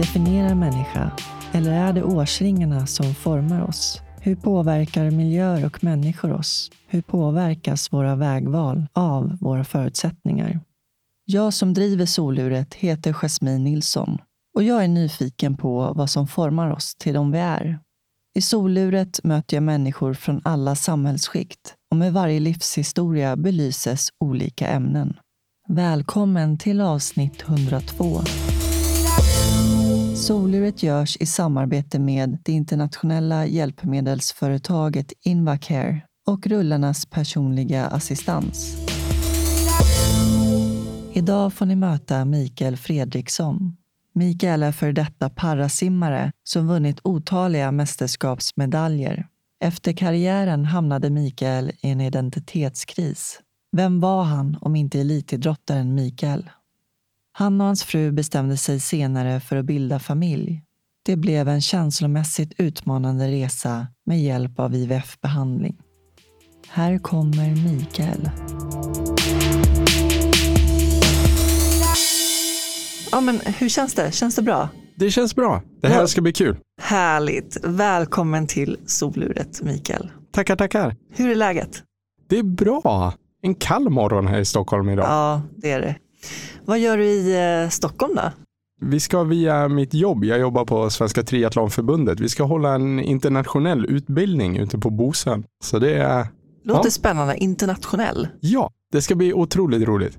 definierar människa? Eller är det årsringarna som formar oss? Hur påverkar miljöer och människor oss? Hur påverkas våra vägval av våra förutsättningar? Jag som driver soluret heter Jasmine Nilsson och jag är nyfiken på vad som formar oss till de vi är. I soluret möter jag människor från alla samhällsskikt och med varje livshistoria belyses olika ämnen. Välkommen till avsnitt 102. Soluret görs i samarbete med det internationella hjälpmedelsföretaget Invacare och rullarnas personliga assistans. Idag får ni möta Mikael Fredriksson. Mikael är för detta parasimmare som vunnit otaliga mästerskapsmedaljer. Efter karriären hamnade Mikael i en identitetskris. Vem var han om inte elitidrottaren Mikael? Han och hans fru bestämde sig senare för att bilda familj. Det blev en känslomässigt utmanande resa med hjälp av IVF-behandling. Här kommer Mikael. Ja, men hur känns det? Känns det bra? Det känns bra. Det här Ja. ska bli kul. Härligt. Välkommen till soluret, Mikael. Tackar, tackar. Hur är läget? Det är bra. En kall morgon här i Stockholm idag. Ja, det är det. Vad gör du i eh, Stockholm då? Vi ska via mitt jobb, jag jobbar på Svenska Triathlonförbundet, vi ska hålla en internationell utbildning ute på Bosön. Så det är, Låter Ja. spännande. Internationell. ja, det ska bli otroligt roligt.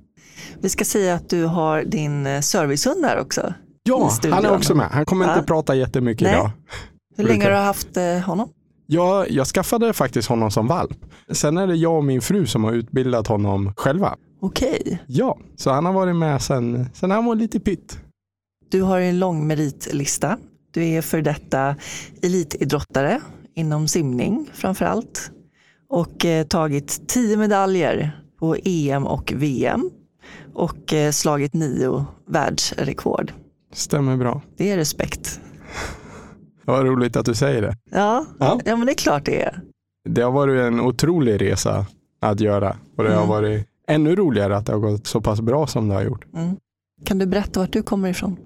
Vi ska säga att du har din eh, servicehund här också. Ja, han är också med. Han kommer Ja. inte prata jättemycket Nej. idag. Hur länge har du haft eh, honom? Jag, jag skaffade faktiskt honom som valp. Sen är det jag och min fru som har utbildat honom själva. Okej. Ja, så han har varit med sen, sen han var lite pytt. Du har en lång meritlista. Du är för detta elitidrottare inom simning framför allt. Och eh, tagit tio medaljer på EM och VM. Och eh, slagit nio världsrekord. Stämmer bra. Det är respekt. Var roligt att du säger det. Ja, Ja. ja. men det är klart det är. Det har varit en otrolig resa att göra och det har Mm. varit ännu roligare att det har gått så pass bra som det har gjort. Mm. Kan du berätta vart du kommer ifrån?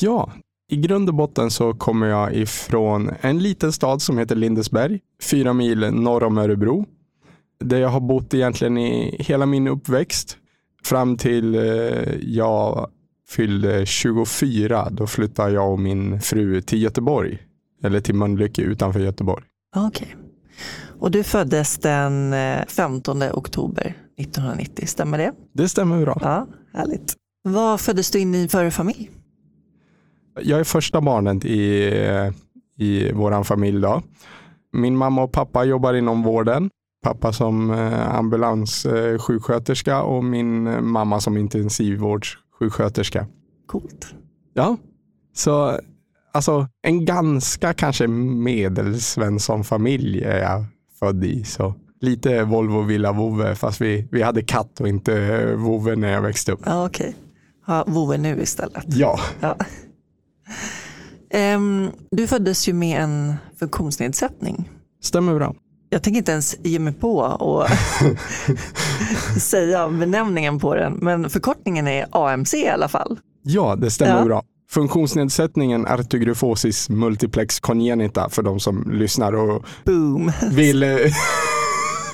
Ja, i grund och botten så kommer jag ifrån en liten stad som heter Lindesberg, fyra mil norr om Örebro. Där jag har bott egentligen i hela min uppväxt fram till eh, jag fyllde 24. Då flyttade jag och min fru till Göteborg, eller till Mölnlycke utanför Göteborg. Okej. Och du föddes den eh, 15 oktober 1990, stämmer det? Det stämmer bra. Ja, härligt. Vad föddes du in i för familj? Jag är första barnet i, i vår familj. Då. Min mamma och pappa jobbar inom vården. Pappa som eh, ambulanssjuksköterska och min mamma som intensivvårdssjuksköterska. Coolt. Ja, så alltså en ganska kanske medelsvensson familj är jag född i. Så lite Volvo Villa Vove fast vi, vi hade katt och inte vovve när jag växte upp. Ja, okej. Ja, vovve nu istället. Ja, Ja. Ehm, du föddes ju med en funktionsnedsättning. stämmer bra. Jag tänker inte ens ge mig på och säga benämningen på den, men förkortningen är AMC i alla fall. Ja, det stämmer Ja. bra. Funktionsnedsättningen arthrogryposis multiplex congenita för de som lyssnar och Boom. vill, eh,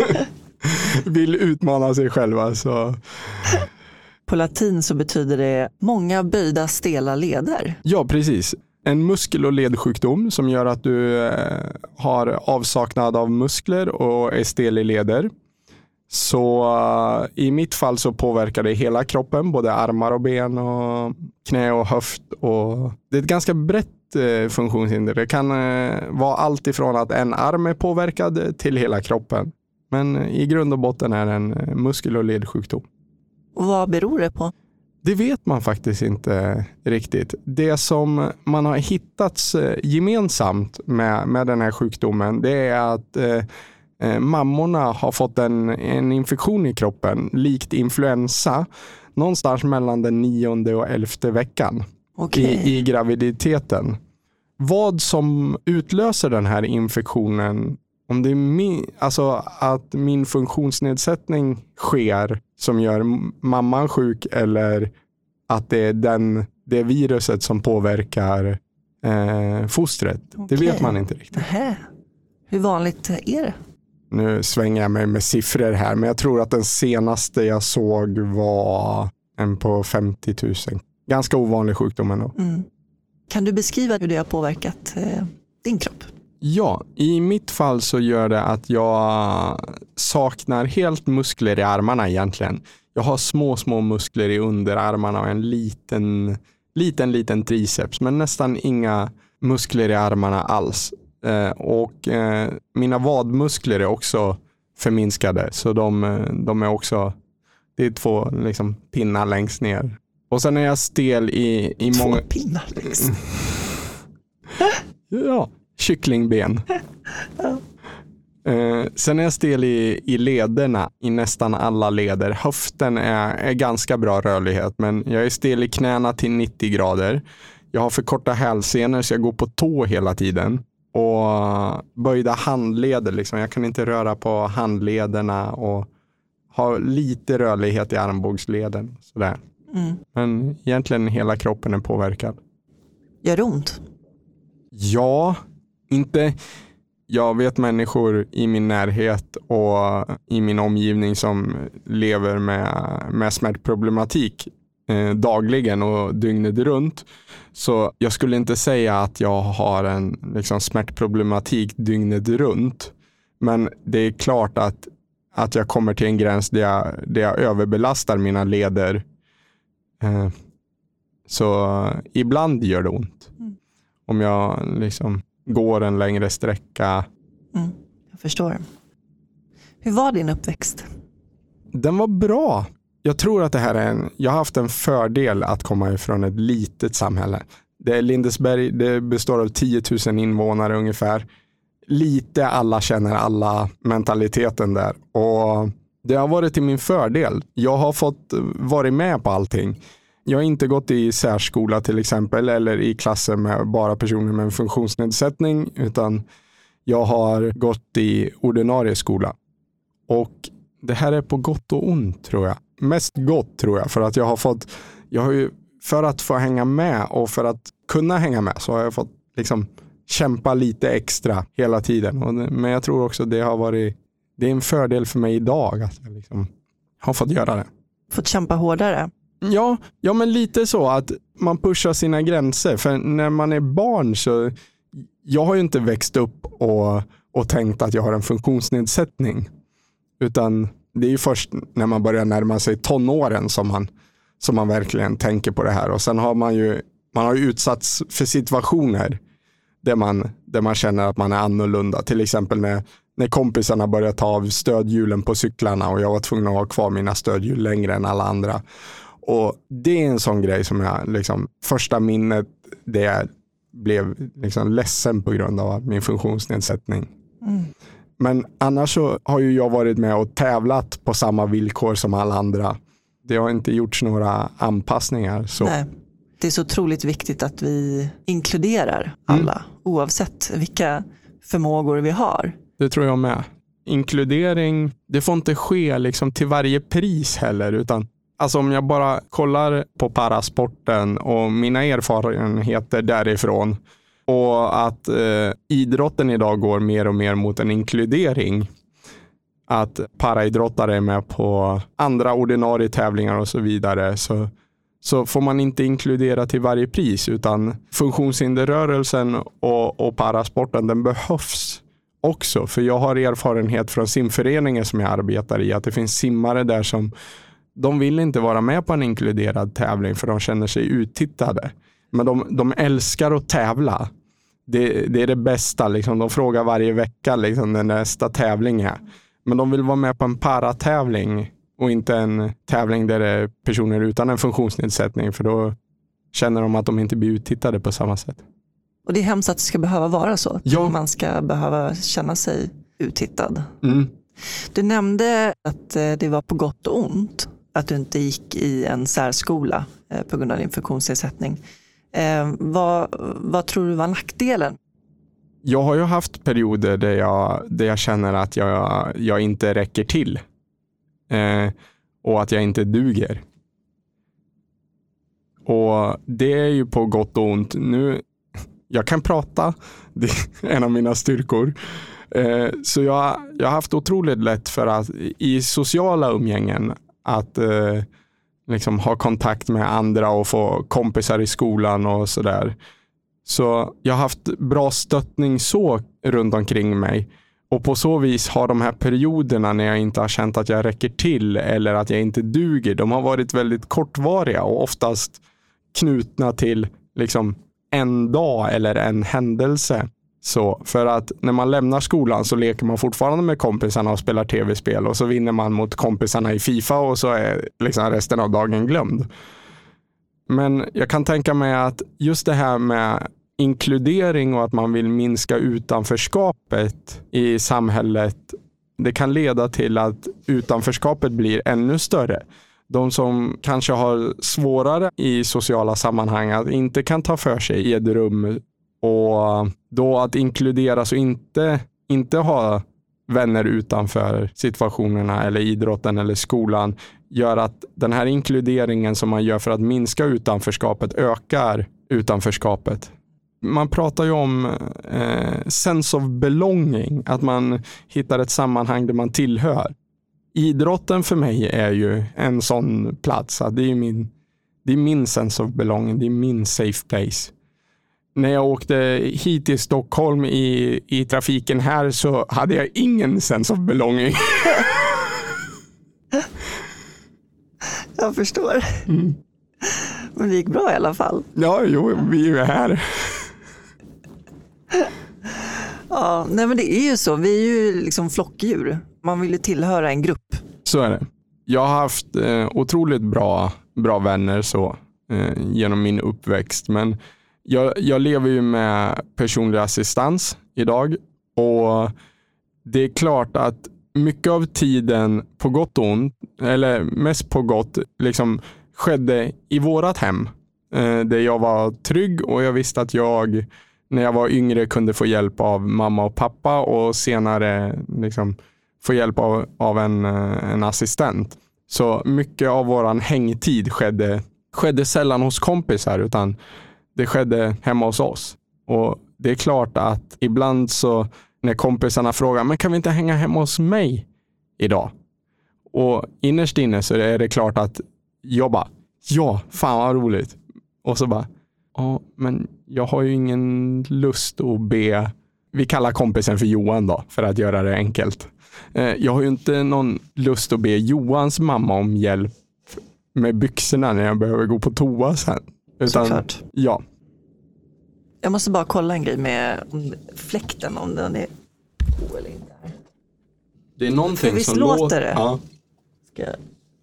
vill utmana sig själva. Så. På latin så betyder det många böjda stela leder. Ja, precis. En muskel och ledsjukdom som gör att du eh, har avsaknad av muskler och är stel i leder. Så eh, i mitt fall så påverkar det hela kroppen, både armar och ben och knä och höft. Och det är ett ganska brett eh, funktionshinder. Det kan vara allt ifrån att en arm är påverkad till hela kroppen. Men i grund och botten är det en eh, muskel och ledsjukdom. Vad beror det på? Det vet man faktiskt inte riktigt. Det som man har hittat eh, gemensamt med, med den här sjukdomen det är att eh, eh, mammorna har fått en, en infektion i kroppen likt influensa någonstans mellan den nionde och elfte veckan Okej. i, i graviditeten. Vad som utlöser den här infektionen, om det är min, alltså att min funktionsnedsättning sker som gör mamman sjuk eller att det är den det viruset som påverkar eh, fostret. Det vet man inte riktigt. Nähä. Hur vanligt är det? Nu svänger jag mig med siffror här, men jag tror att den senaste jag såg var en på 50 000. Ganska ovanlig sjukdom ändå. Mm. Kan du beskriva hur det har påverkat eh, din kropp? Ja, i mitt fall så gör det att jag saknar helt muskler i armarna egentligen. Jag har små, små muskler i underarmarna och en liten, liten, liten triceps, men nästan inga muskler i armarna alls. Eh, och eh, mina vadmuskler är också förminskade, så de, de är också, det är två liksom, pinnar längst ner. Och sen är jag stel i, i Två många... pinnar liksom. Ja, kycklingben. Eh, sen är jag stel i, i lederna, i nästan alla leder. Höften är, är ganska bra rörlighet, men jag är stel i knäna till 90 grader. Jag har för korta hälsenor så jag går på tå hela tiden. Och böjda handleder, liksom. jag kan inte röra på handlederna och ha lite rörlighet i armbågsleden. Sådär. Mm. Men egentligen hela kroppen är påverkad. Gör det ont? Ja, inte. Jag vet människor i min närhet och i min omgivning som lever med, med smärtproblematik eh, dagligen och dygnet runt. Så jag skulle inte säga att jag har en liksom, smärtproblematik dygnet runt. Men det är klart att, att jag kommer till en gräns där jag, där jag överbelastar mina leder. Eh, så ibland gör det ont. Mm. Om jag liksom går en längre sträcka. Mm. Jag förstår. Hur var din uppväxt? Den var bra. Jag tror att det här är en, jag har haft en fördel att komma ifrån ett litet samhälle. Det är Lindesberg, det består av 10 000 invånare ungefär. Lite alla känner alla mentaliteten där. Och det har varit till min fördel. Jag har fått varit med på allting. Jag har inte gått i särskola till exempel eller i klasser med bara personer med en funktionsnedsättning utan jag har gått i ordinarie skola. Och det här är på gott och ont tror jag. Mest gott tror jag för att jag har fått, jag har ju, för att få hänga med och för att kunna hänga med så har jag fått liksom kämpa lite extra hela tiden. Och, men jag tror också det har varit, det är en fördel för mig idag att jag liksom har fått göra det. Fått kämpa hårdare? Ja, ja, men lite så att man pushar sina gränser. För när man är barn så, jag har ju inte växt upp och, och tänkt att jag har en funktionsnedsättning. Utan det är ju först när man börjar närma sig tonåren som man, som man verkligen tänker på det här. Och sen har man ju, man har ju utsatts för situationer där man, där man känner att man är annorlunda. Till exempel när, när kompisarna började ta av stödhjulen på cyklarna och jag var tvungen att ha kvar mina stödhjul längre än alla andra. Och Det är en sån grej som jag, liksom, första minnet, det jag blev liksom ledsen på grund av min funktionsnedsättning. Mm. Men annars så har ju jag varit med och tävlat på samma villkor som alla andra. Det har inte gjorts några anpassningar. Så. Nej. Det är så otroligt viktigt att vi inkluderar alla oavsett vilka förmågor vi har. Det tror jag med. Inkludering, det får inte ske liksom till varje pris heller. Utan Alltså om jag bara kollar på parasporten och mina erfarenheter därifrån och att eh, idrotten idag går mer och mer mot en inkludering. Att paraidrottare är med på andra ordinarie tävlingar och så vidare. Så, så får man inte inkludera till varje pris utan funktionshinderrörelsen och, och parasporten den behövs också. För jag har erfarenhet från simföreningen som jag arbetar i att det finns simmare där som de vill inte vara med på en inkluderad tävling för de känner sig uttittade. Men de, de älskar att tävla. Det, det är det bästa. Liksom. De frågar varje vecka liksom, när nästa tävling är. Men de vill vara med på en paratävling och inte en tävling där det är personer utan en funktionsnedsättning. För då känner de att de inte blir uttittade på samma sätt. Och det är hemskt att det ska behöva vara så. Ja. Man ska behöva känna sig uttittad. Mm. Du nämnde att eh, det var på gott och ont att du inte gick i en särskola eh, på grund av din funktionsnedsättning. Eh, vad, vad tror du var nackdelen? Jag har ju haft perioder där jag, där jag känner att jag, jag inte räcker till. Eh, och att jag inte duger. Och det är ju på gott och ont. Nu, jag kan prata, det är en av mina styrkor. Eh, så jag, jag har haft otroligt lätt för att i sociala umgängen att eh, liksom ha kontakt med andra och få kompisar i skolan och sådär. Så jag har haft bra stöttning så runt omkring mig. Och på så vis har de här perioderna när jag inte har känt att jag räcker till eller att jag inte duger, de har varit väldigt kortvariga och oftast knutna till liksom en dag eller en händelse. Så för att när man lämnar skolan så leker man fortfarande med kompisarna och spelar tv-spel och så vinner man mot kompisarna i Fifa och så är liksom resten av dagen glömd. Men jag kan tänka mig att just det här med inkludering och att man vill minska utanförskapet i samhället. Det kan leda till att utanförskapet blir ännu större. De som kanske har svårare i sociala sammanhang att inte kan ta för sig i ett rum och då att inkluderas och inte, inte ha vänner utanför situationerna eller idrotten eller skolan gör att den här inkluderingen som man gör för att minska utanförskapet ökar utanförskapet. Man pratar ju om eh, sense of belonging, att man hittar ett sammanhang där man tillhör. Idrotten för mig är ju en sån plats. Det är min, det är min sense of belonging, det är min safe place när jag åkte hit till Stockholm i, i trafiken här så hade jag ingen sense of belonging. jag förstår. Mm. Men det gick bra i alla fall. Ja, jo, vi är ju här. ja, nej men det är ju så. Vi är ju liksom flockdjur. Man vill ju tillhöra en grupp. Så är det. Jag har haft eh, otroligt bra, bra vänner så eh, genom min uppväxt. Men jag, jag lever ju med personlig assistans idag och det är klart att mycket av tiden på gott och ont, eller mest på gott, liksom skedde i vårat hem. Eh, där jag var trygg och jag visste att jag när jag var yngre kunde få hjälp av mamma och pappa och senare liksom, få hjälp av, av en, eh, en assistent. Så mycket av våran hängtid skedde, skedde sällan hos kompisar utan det skedde hemma hos oss. Och det är klart att ibland så när kompisarna frågar, men kan vi inte hänga hemma hos mig idag? Och innerst inne så är det klart att jag bara, ja, fan vad roligt. Och så bara, ja, men jag har ju ingen lust att be, vi kallar kompisen för Johan då, för att göra det enkelt. Eh, jag har ju inte någon lust att be Johans mamma om hjälp med byxorna när jag behöver gå på toa sen. Utan, Såklart. Ja. Jag måste bara kolla en grej med om fläkten, om den är på eller inte. Det är någonting För visst som låter det? Ja. Ska jag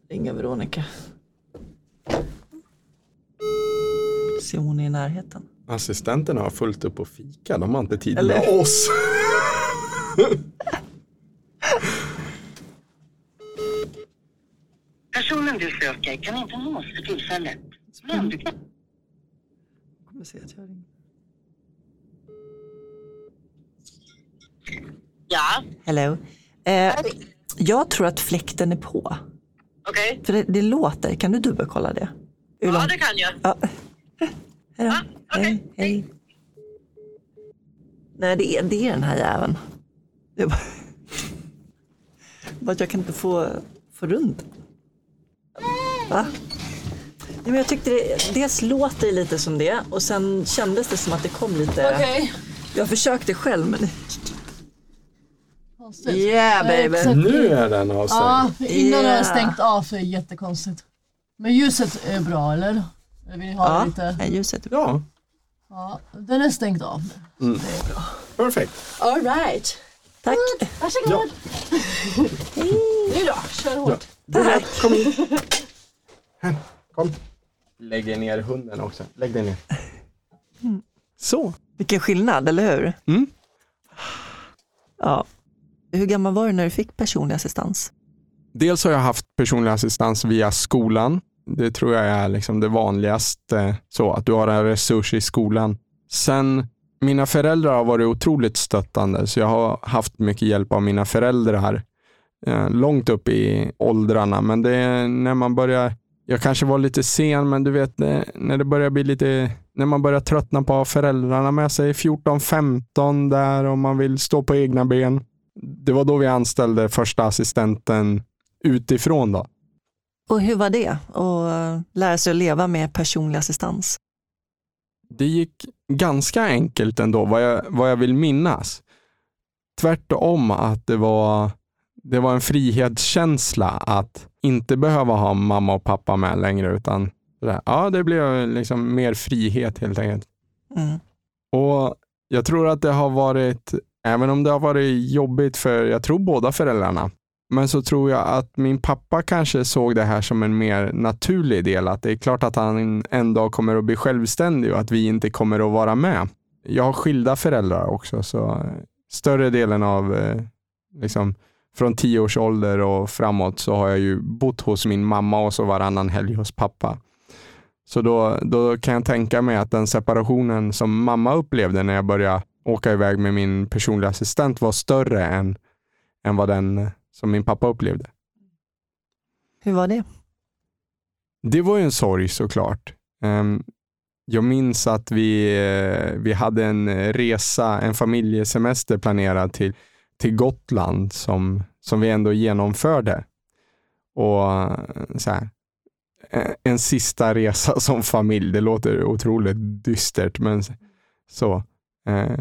ringa Veronica? Se om hon är i närheten. Assistenterna har fullt upp på fika, de har inte tid eller? med oss. Personen du söker kan inte nås för tillfället. Men du kan jag ringer. Ja? Hello. Eh, jag tror att fläkten är på. Okej. Okay. För det, det, låter. Kan du dubbelkolla det? Hur ja, det kan jag. Ja. Hejdå. Ah, okay. Hej, hej. Nej, det är, det är den här jäveln. Är bara, jag kan inte få, få runt Va? Men jag tyckte det, dels låter det lite som det och sen kändes det som att det kom lite. Okay. Jag försökte själv men Yeah baby. Nu är den avstängd. Ja, innan yeah. den är stängt av så är det jättekonstigt. Men ljuset är bra eller? Vill ni ha ja, lite? ljuset är bra. Ja. ja. Den är stängt av nu. Mm. Det är bra. Perfekt. All right. Tack. Varsågod. Ja. Hej. Nu då, kör hårt. Ja. Tack. Kom in. Kom. Lägg ner hunden också. Lägg dig ner. Mm. Så. Vilken skillnad, eller hur? Mm. Ja. Hur gammal var du när du fick personlig assistans? Dels har jag haft personlig assistans via skolan. Det tror jag är liksom det vanligaste, så att du har en resurs i skolan. Sen, mina föräldrar har varit otroligt stöttande, så jag har haft mycket hjälp av mina föräldrar eh, långt upp i åldrarna. Men det är när man börjar jag kanske var lite sen, men du vet när, när det börjar bli lite, när man börjar tröttna på föräldrarna med sig, 14-15 där och man vill stå på egna ben. Det var då vi anställde första assistenten utifrån. Då. Och hur var det att lära sig att leva med personlig assistans? Det gick ganska enkelt ändå, vad jag, vad jag vill minnas. Tvärtom att det var, det var en frihetskänsla att inte behöva ha mamma och pappa med längre, utan ja, det blev liksom mer frihet helt enkelt. Mm. Och Jag tror att det har varit, även om det har varit jobbigt för, jag tror båda föräldrarna, men så tror jag att min pappa kanske såg det här som en mer naturlig del. Att det är klart att han en dag kommer att bli självständig och att vi inte kommer att vara med. Jag har skilda föräldrar också, så större delen av eh, liksom, från tio års ålder och framåt så har jag ju bott hos min mamma och så varannan helg hos pappa. Så då, då kan jag tänka mig att den separationen som mamma upplevde när jag började åka iväg med min personliga assistent var större än, än vad den som min pappa upplevde. Hur var det? Det var ju en sorg såklart. Ehm, jag minns att vi, eh, vi hade en resa, en familjesemester planerad till, till Gotland som, som vi ändå genomförde. Och eh, så här, en sista resa som familj. Det låter otroligt dystert, men så. Eh,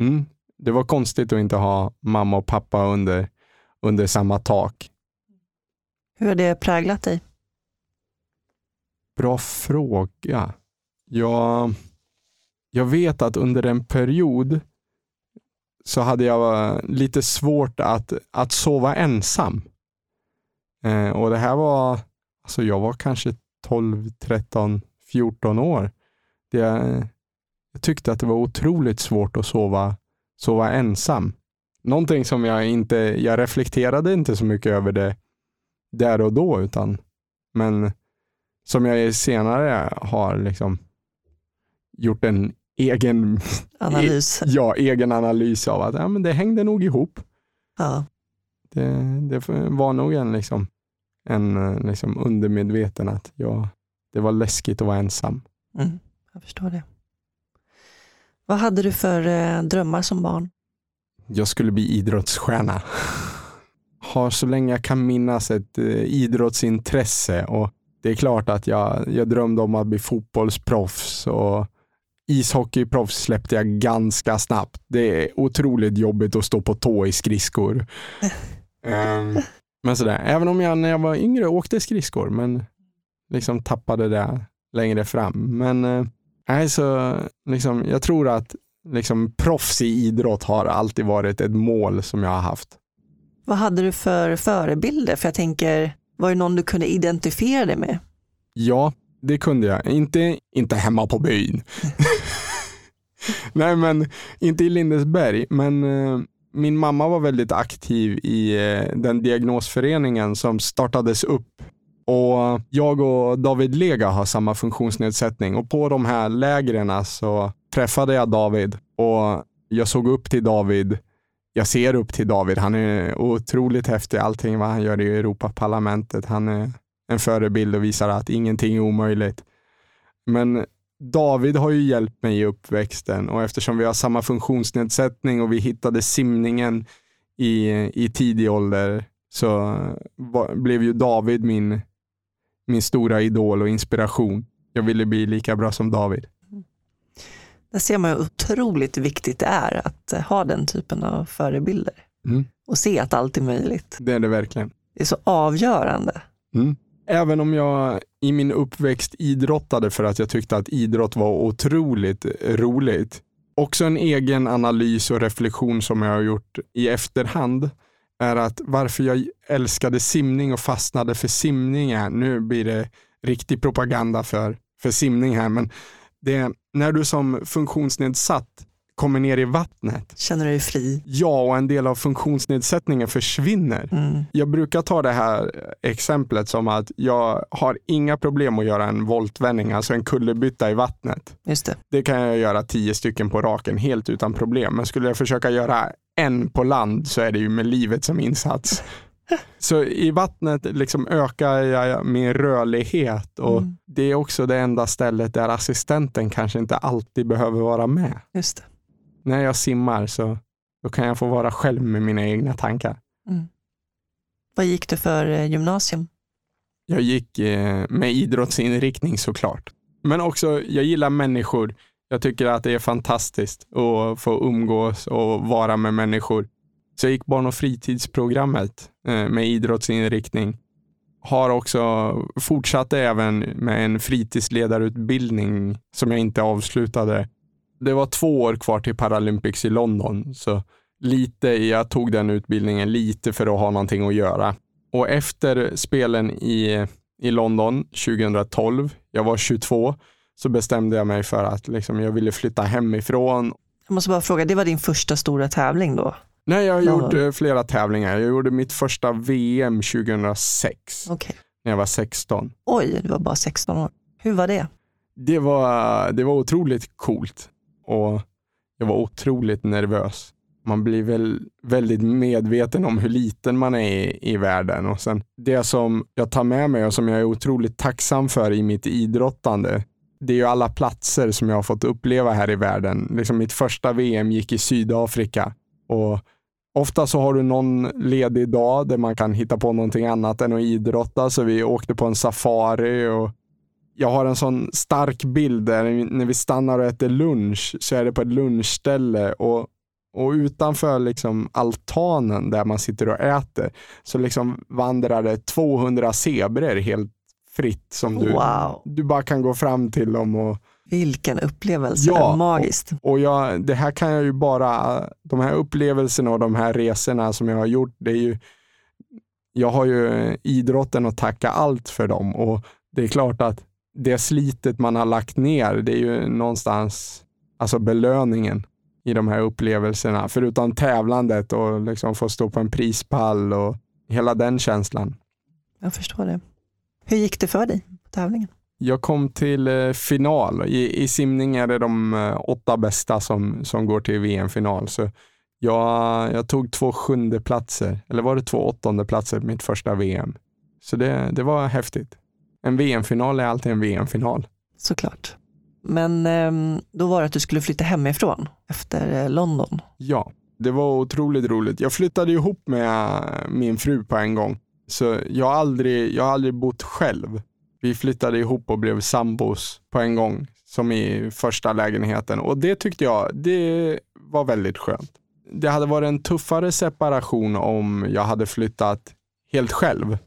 mm, det var konstigt att inte ha mamma och pappa under, under samma tak. Hur har det präglat dig? Bra fråga. Jag, jag vet att under en period så hade jag eh, lite svårt att, att sova ensam. Eh, och det här var, alltså jag var kanske 12, 13, 14 år. Det, jag tyckte att det var otroligt svårt att sova, sova ensam. Någonting som jag inte, jag reflekterade inte så mycket över det där och då, utan men som jag senare har liksom gjort en egen analys, ja, egen analys av att ja, men det hängde nog ihop. Ja. Det, det var nog en, liksom, en liksom undermedveten att ja, det var läskigt att vara ensam. Mm, jag förstår det. Vad hade du för eh, drömmar som barn? Jag skulle bli idrottsstjärna. Har så länge jag kan minnas ett eh, idrottsintresse och det är klart att jag, jag drömde om att bli fotbollsproffs och ishockeyproffs släppte jag ganska snabbt. Det är otroligt jobbigt att stå på tå i skridskor. um, men sådär, även om jag när jag var yngre åkte skridskor, men liksom tappade det längre fram. Men uh, alltså, liksom, jag tror att liksom, proffs i idrott har alltid varit ett mål som jag har haft. Vad hade du för förebilder? För jag tänker, var det någon du kunde identifiera dig med? Ja, det kunde jag. Inte, inte hemma på byn. Nej, men inte i Lindesberg. Men eh, min mamma var väldigt aktiv i eh, den diagnosföreningen som startades upp. Och Jag och David Lega har samma funktionsnedsättning och på de här lägren så träffade jag David och jag såg upp till David. Jag ser upp till David. Han är otroligt häftig allting vad han gör i Europaparlamentet. Han är en förebild och visar att ingenting är omöjligt. Men David har ju hjälpt mig i uppväxten och eftersom vi har samma funktionsnedsättning och vi hittade simningen i, i tidig ålder så var, blev ju David min, min stora idol och inspiration. Jag ville bli lika bra som David. Där ser man hur otroligt viktigt det är att ha den typen av förebilder mm. och se att allt är möjligt. Det är det verkligen. Det är så avgörande. Mm. Även om jag i min uppväxt idrottade för att jag tyckte att idrott var otroligt roligt. Också en egen analys och reflektion som jag har gjort i efterhand är att varför jag älskade simning och fastnade för simning är, nu blir det riktig propaganda för, för simning här, men det, när du som funktionsnedsatt kommer ner i vattnet. Känner du dig fri? Ja, och en del av funktionsnedsättningen försvinner. Mm. Jag brukar ta det här exemplet som att jag har inga problem att göra en voltvändning, alltså en kullerbytta i vattnet. Just det. det kan jag göra tio stycken på raken helt utan problem. Men skulle jag försöka göra en på land så är det ju med livet som insats. Så i vattnet liksom ökar jag min rörlighet och Mm. det är också det enda stället där assistenten kanske inte alltid behöver vara med. Just det. När jag simmar så då kan jag få vara själv med mina egna tankar. Vad gick du för eh, gymnasium? Jag gick eh, med idrottsinriktning såklart. Men också, jag gillar människor. Jag tycker att det är fantastiskt att få umgås och vara med människor. Så jag gick barn och fritidsprogrammet eh, med idrottsinriktning. Har också fortsatt även med en fritidsledarutbildning som jag inte avslutade. Det var två år kvar till Paralympics i London, så lite, jag tog den utbildningen lite för att ha någonting att göra. Och efter spelen i, i London 2012, jag var 22, så bestämde jag mig för att liksom, jag ville flytta hemifrån. Jag måste bara fråga, det var din första stora tävling då? Nej, jag har Ja. gjort eh, flera tävlingar. Jag gjorde mitt första VM 2006 Okej. när jag var 16. Oj, du var bara 16 år. Hur var det? Det var, det var otroligt coolt och jag var otroligt nervös. Man blir väl väldigt medveten om hur liten man är i, i världen. Och sen det som jag tar med mig och som jag är otroligt tacksam för i mitt idrottande, det är ju alla platser som jag har fått uppleva här i världen. Liksom mitt första VM gick i Sydafrika och ofta så har du någon ledig dag där man kan hitta på någonting annat än att idrotta. Så vi åkte på en safari och jag har en sån stark bild där när vi stannar och äter lunch så är det på ett lunchställe och, och utanför liksom altanen där man sitter och äter så liksom vandrar det 200 zebror helt fritt som du, Wow, du bara kan gå fram till dem och vilken upplevelse. Ja, Magiskt. och jag, det här kan jag ju bara, de här upplevelserna och de här resorna som jag har gjort, det är ju, jag har ju idrotten att tacka allt för dem och det är klart att det slitet man har lagt ner, det är ju någonstans alltså belöningen i de här upplevelserna, förutom tävlandet och liksom få stå på en prispall och hela den känslan. Jag förstår det. Hur gick det för dig på tävlingen? Jag kom till eh, final. I, I simning är det de eh, åtta bästa som, som går till VM-final. Så jag, jag tog två sjunde platser, eller var det två åttonde platser på mitt första VM. Så det, det var häftigt. En VM-final är alltid en VM-final. Såklart. Men ehm, då var det att du skulle flytta hemifrån efter eh, London. Ja, det var otroligt roligt. Jag flyttade ihop med eh, min fru på en gång. Så jag har aldrig, jag har aldrig bott själv. Vi flyttade ihop och blev sambos på en gång, som i första lägenheten. Och det tyckte jag, det var väldigt skönt. Det hade varit en tuffare separation om jag hade flyttat helt själv.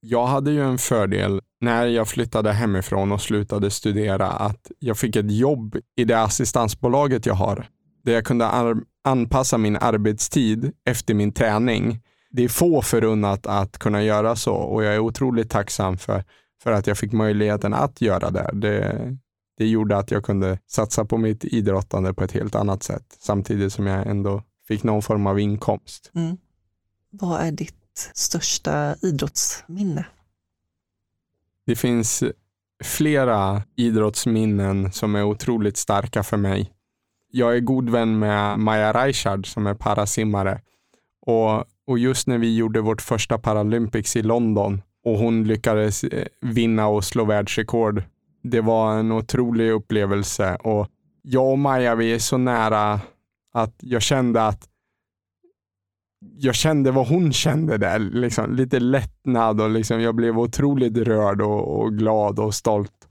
Jag hade ju en fördel när jag flyttade hemifrån och slutade studera att jag fick ett jobb i det assistansbolaget jag har där jag kunde anpassa min arbetstid efter min träning. Det är få förunnat att kunna göra så och jag är otroligt tacksam för, för att jag fick möjligheten att göra det. det. Det gjorde att jag kunde satsa på mitt idrottande på ett helt annat sätt samtidigt som jag ändå fick någon form av inkomst. Mm. Vad är ditt största idrottsminne? Det finns flera idrottsminnen som är otroligt starka för mig. Jag är god vän med Maja Reichard som är parasimmare. Och, och just när vi gjorde vårt första Paralympics i London och hon lyckades eh, vinna och slå världsrekord. Det var en otrolig upplevelse och jag och Maja vi är så nära att jag kände att jag kände vad hon kände där, liksom, lite lättnad och liksom, jag blev otroligt rörd och, och glad och stolt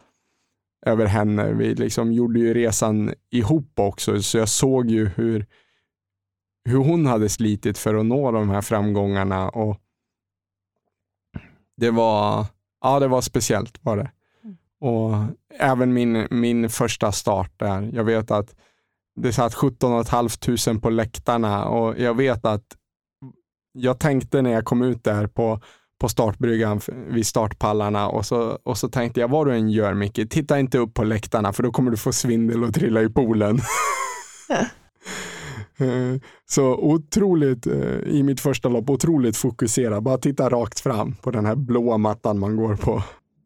över henne. Vi liksom gjorde ju resan ihop också, så jag såg ju hur, hur hon hade slitit för att nå de här framgångarna. Och det var, ja, det var speciellt var det. Och även min, min första start där. Jag vet att det satt 17 500 på läktarna och jag vet att jag tänkte när jag kom ut där på, på startbryggan vid startpallarna och så, och så tänkte jag vad du än gör Micke, titta inte upp på läktarna för då kommer du få svindel och trilla i poolen. Eh, så otroligt, eh, i mitt första lopp, otroligt fokuserad. Bara titta rakt fram på den här blåa mattan man går på.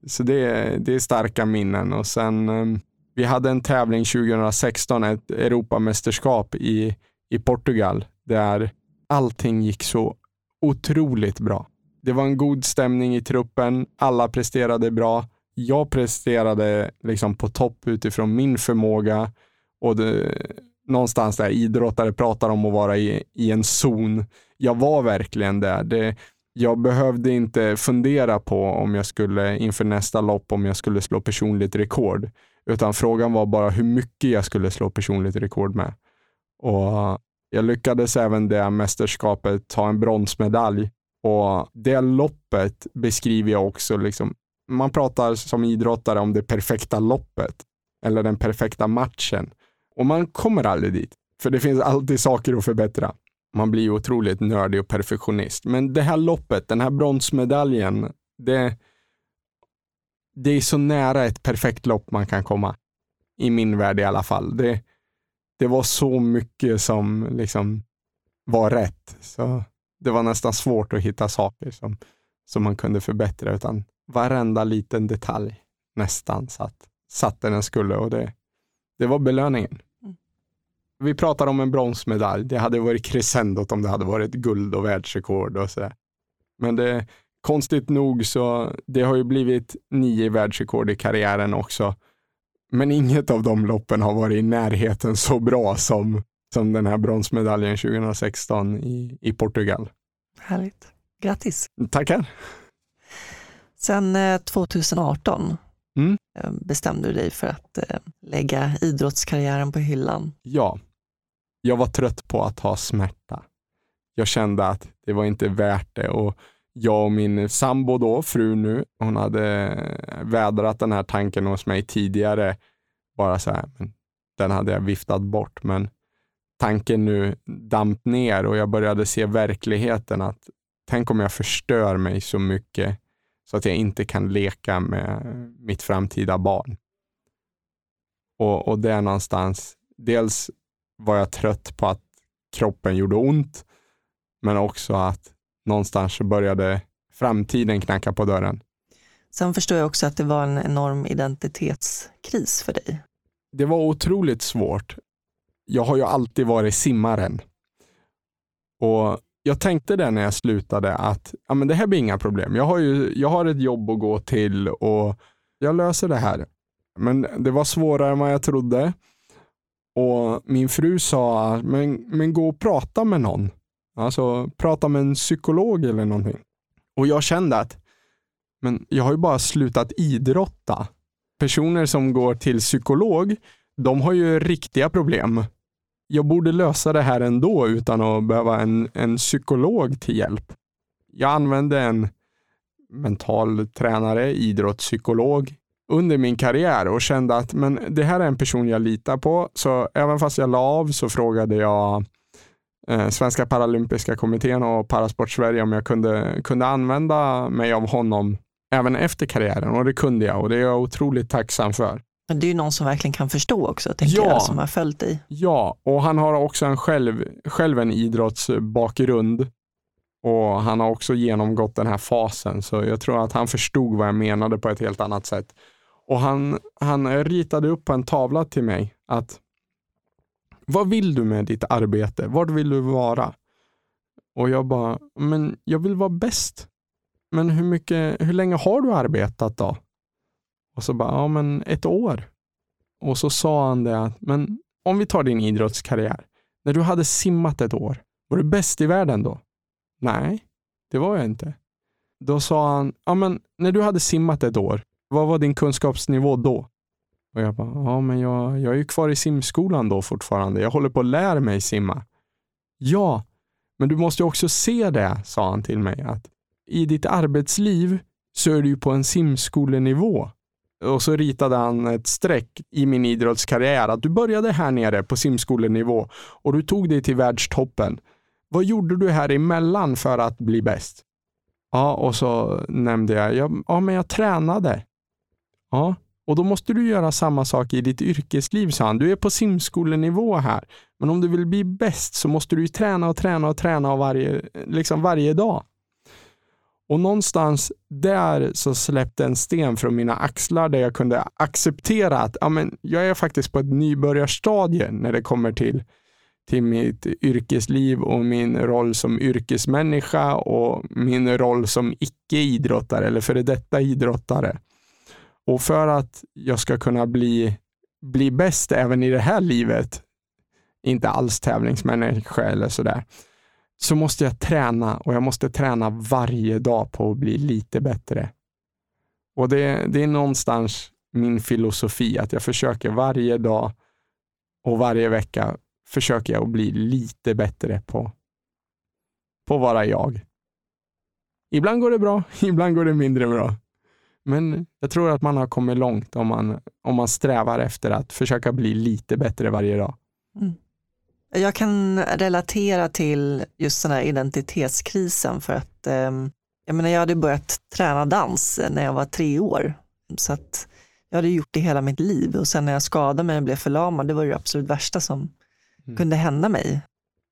Så det, är- det är starka minnen. Och sen, eh, vi hade en tävling 2016, ett Europamästerskap i, i Portugal, där allting gick så otroligt bra. det var en god stämning i truppen. Alla presterade bra. Jag presterade liksom på topp utifrån min förmåga och det, någonstans där idrottare pratar om att vara i, i en zon. Jag var verkligen där. Det, jag behövde inte fundera på om jag skulle inför nästa lopp om jag skulle slå personligt rekord, utan frågan var bara hur mycket jag skulle slå personligt rekord med. Och jag lyckades även det mästerskapet ta en bronsmedalj och det loppet beskriver jag också. Liksom, man pratar som idrottare om det perfekta loppet eller den perfekta matchen och man kommer aldrig dit, för det finns alltid saker att förbättra. Man blir otroligt nördig och perfektionist. Men det här loppet, den här bronsmedaljen, det, det är så nära ett perfekt lopp man kan komma. I min värld i alla fall. Det, det var så mycket som liksom var rätt. Så det var nästan svårt att hitta saker som, som man kunde förbättra, utan varenda liten detalj nästan satt, satt där den skulle och det, det var belöningen. Mm. Vi pratar om en bronsmedalj. Det hade varit crescendot om det hade varit guld och världsrekord och sådär. Men det, konstigt nog så det har ju blivit nio världsrekord i karriären också. Men inget av de loppen har varit i närheten så bra som, som den här bronsmedaljen 2016 i, i Portugal. Härligt. Grattis! Tackar! Sen 2018 eh, mm. Eh, bestämde du dig för att eh, lägga idrottskarriären på hyllan. Ja, jag var trött på att ha smärta. Jag kände att det var inte värt det och jag och min sambo då, fru nu, hon hade eh, vädrat den här tanken hos mig tidigare. Bara så här, den hade jag viftat bort, men tanken nu damp ner och jag började se verkligheten att tänk om jag förstör mig så mycket så att jag inte kan leka med mitt framtida barn. Och, och det någonstans, dels var jag trött på att kroppen gjorde ont, men också att någonstans började framtiden knacka på dörren. Sen förstår jag också att det var en enorm identitetskris för dig. Det var otroligt svårt. Jag har ju alltid varit simmaren. Och jag tänkte det när jag slutade att ja, men det här blir inga problem. Jag har, ju, jag har ett jobb att gå till och jag löser det här. Men det var svårare än vad jag trodde. Och Min fru sa, men, men gå och prata med någon. Alltså prata med en psykolog eller någonting. Och jag kände att men jag har ju bara slutat idrotta. Personer som går till psykolog, de har ju riktiga problem. Jag borde lösa det här ändå utan att behöva en, en psykolog till hjälp. Jag använde en mental tränare, idrottspsykolog, under min karriär och kände att men det här är en person jag litar på. Så även fast jag la av så frågade jag eh, Svenska Paralympiska kommittén och Parasport Sverige om jag kunde, kunde använda mig av honom även efter karriären och det kunde jag och det är jag otroligt tacksam för. Men det är ju någon som verkligen kan förstå också, tänker ja, jag, som har följt dig. Ja, och han har också en själv, själv en idrottsbakgrund och han har också genomgått den här fasen, så jag tror att han förstod vad jag menade på ett helt annat sätt. Och han, han ritade upp på en tavla till mig att vad vill du med ditt arbete? Vart vill du vara? Och jag bara, men jag vill vara bäst. Men hur, mycket, hur länge har du arbetat då? Och så bara, ja men ett år. Och så sa han det att, men om vi tar din idrottskarriär. När du hade simmat ett år, var du bäst i världen då? Nej, det var jag inte. Då sa han, ja men när du hade simmat ett år, vad var din kunskapsnivå då? Och jag bara, ja men jag, jag är ju kvar i simskolan då fortfarande. Jag håller på att lära mig simma. Ja, men du måste också se det, sa han till mig, att i ditt arbetsliv så är du ju på en simskolenivå. Och så ritade han ett streck i min idrottskarriär att du började här nere på simskolenivå och du tog dig till världstoppen. Vad gjorde du här emellan för att bli bäst? Ja, och så nämnde jag, ja, ja men jag tränade. Ja, och då måste du göra samma sak i ditt yrkesliv, sa han. Du är på simskolenivå här, men om du vill bli bäst så måste du träna och träna och träna varje, liksom varje dag. Och någonstans där så släppte en sten från mina axlar där jag kunde acceptera att ja, men jag är faktiskt på ett nybörjarstadie när det kommer till, till mitt yrkesliv och min roll som yrkesmänniska och min roll som icke-idrottare eller före detta idrottare. Och för att jag ska kunna bli, bli bäst även i det här livet, inte alls tävlingsmänniska eller sådär, så måste jag träna och jag måste träna varje dag på att bli lite bättre. Och det, det är någonstans min filosofi, att jag försöker varje dag och varje vecka försöker jag att bli lite bättre på, på att vara jag. Ibland går det bra, ibland går det mindre bra. Men jag tror att man har kommit långt om man, om man strävar efter att försöka bli lite bättre varje dag. Jag kan relatera till just den här identitetskrisen för att eh, jag, menar, jag hade börjat träna dans när jag var tre år. Så att jag hade gjort det hela mitt liv och sen när jag skadade mig och blev förlamad, det var det absolut värsta som Mm. kunde hända mig.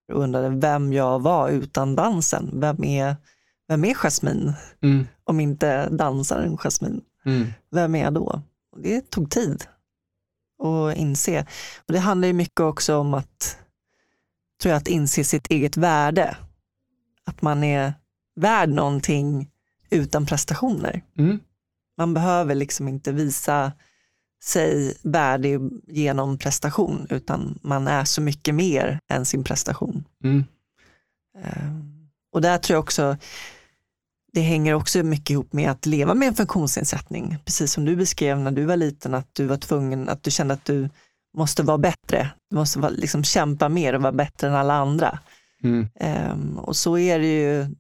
Jag undrade vem jag var utan dansen. Vem är, vem är Jasmine Mm. Om inte dansaren Jasmine? Mm. Vem är jag då? Och det tog tid att inse. Och det handlar ju mycket också om att, tror jag, att inse sitt eget värde. Att man är värd någonting utan prestationer. Mm. Man behöver liksom inte visa sig värdig genom prestation, utan man är så mycket mer än sin prestation. Mm. Eh, Och där tror jag också, det hänger också mycket ihop med att leva med en funktionsnedsättning. Precis som du beskrev när du var liten, att du var tvungen, att du kände att du måste vara bättre. Du måste vara, liksom, kämpa mer och vara bättre än alla andra. Mm. Ehm, och så är det ju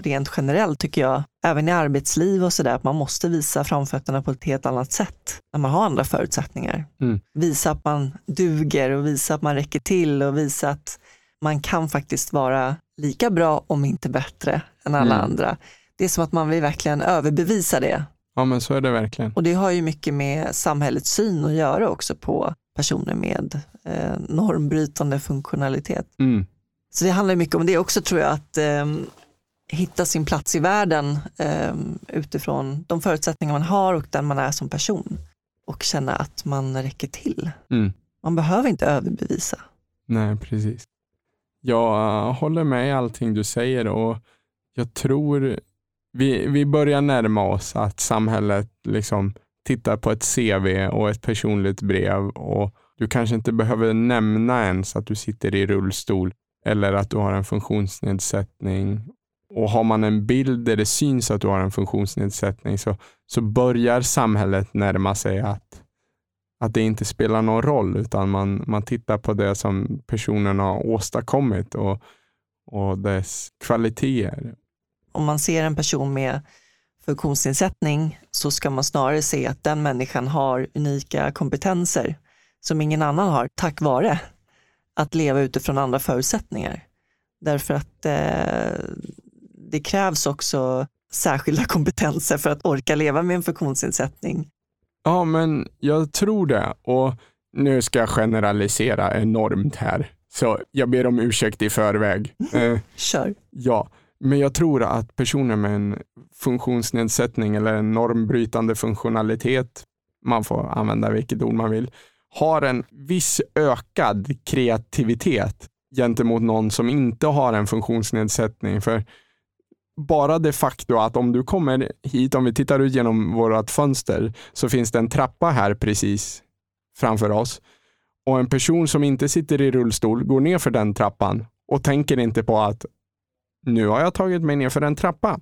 rent generellt tycker jag, även i arbetsliv och sådär, att man måste visa framfötterna på ett helt annat sätt när man har andra förutsättningar. Mm. Visa att man duger och visa att man räcker till och visa att man kan faktiskt vara lika bra, om inte bättre, än alla Mm. andra. Det är som att man vill verkligen överbevisa det. Ja, men så är det verkligen. Och det har ju mycket med samhällets syn att göra också på personer med eh, normbrytande funktionalitet. Mm. Så det handlar mycket om det också tror jag, att eh, hitta sin plats i världen eh, utifrån de förutsättningar man har och den man är som person. Och känna att man räcker till. Mm. Man behöver inte överbevisa. Nej, precis. Jag uh, håller med i allting du säger och jag tror vi, vi börjar närma oss att samhället liksom tittar på ett CV och ett personligt brev och du kanske inte behöver nämna ens att du sitter i rullstol eller att du har en funktionsnedsättning. Och har man en bild där det syns att du har en funktionsnedsättning så, så börjar samhället närma sig att att det inte spelar någon roll utan man, man tittar på det som personen har åstadkommit och, och dess kvaliteter. Om man ser en person med funktionsnedsättning så ska man snarare se att den människan har unika kompetenser som ingen annan har tack vare att leva utifrån andra förutsättningar. Därför att eh, det krävs också särskilda kompetenser för att orka leva med en funktionsnedsättning. Ja, men jag tror det och nu ska jag generalisera enormt här. Så jag ber om ursäkt i förväg. Eh, Kör. ja, men jag tror att personer med en funktionsnedsättning eller en normbrytande funktionalitet, man får använda vilket ord man vill, har en viss ökad kreativitet gentemot någon som inte har en funktionsnedsättning. För bara det faktum att om du kommer hit, om vi tittar ut genom vårt fönster, så finns det en trappa här precis framför oss. Och en person som inte sitter i rullstol går ner för den trappan och tänker inte på att nu har jag tagit mig ner för en trappa.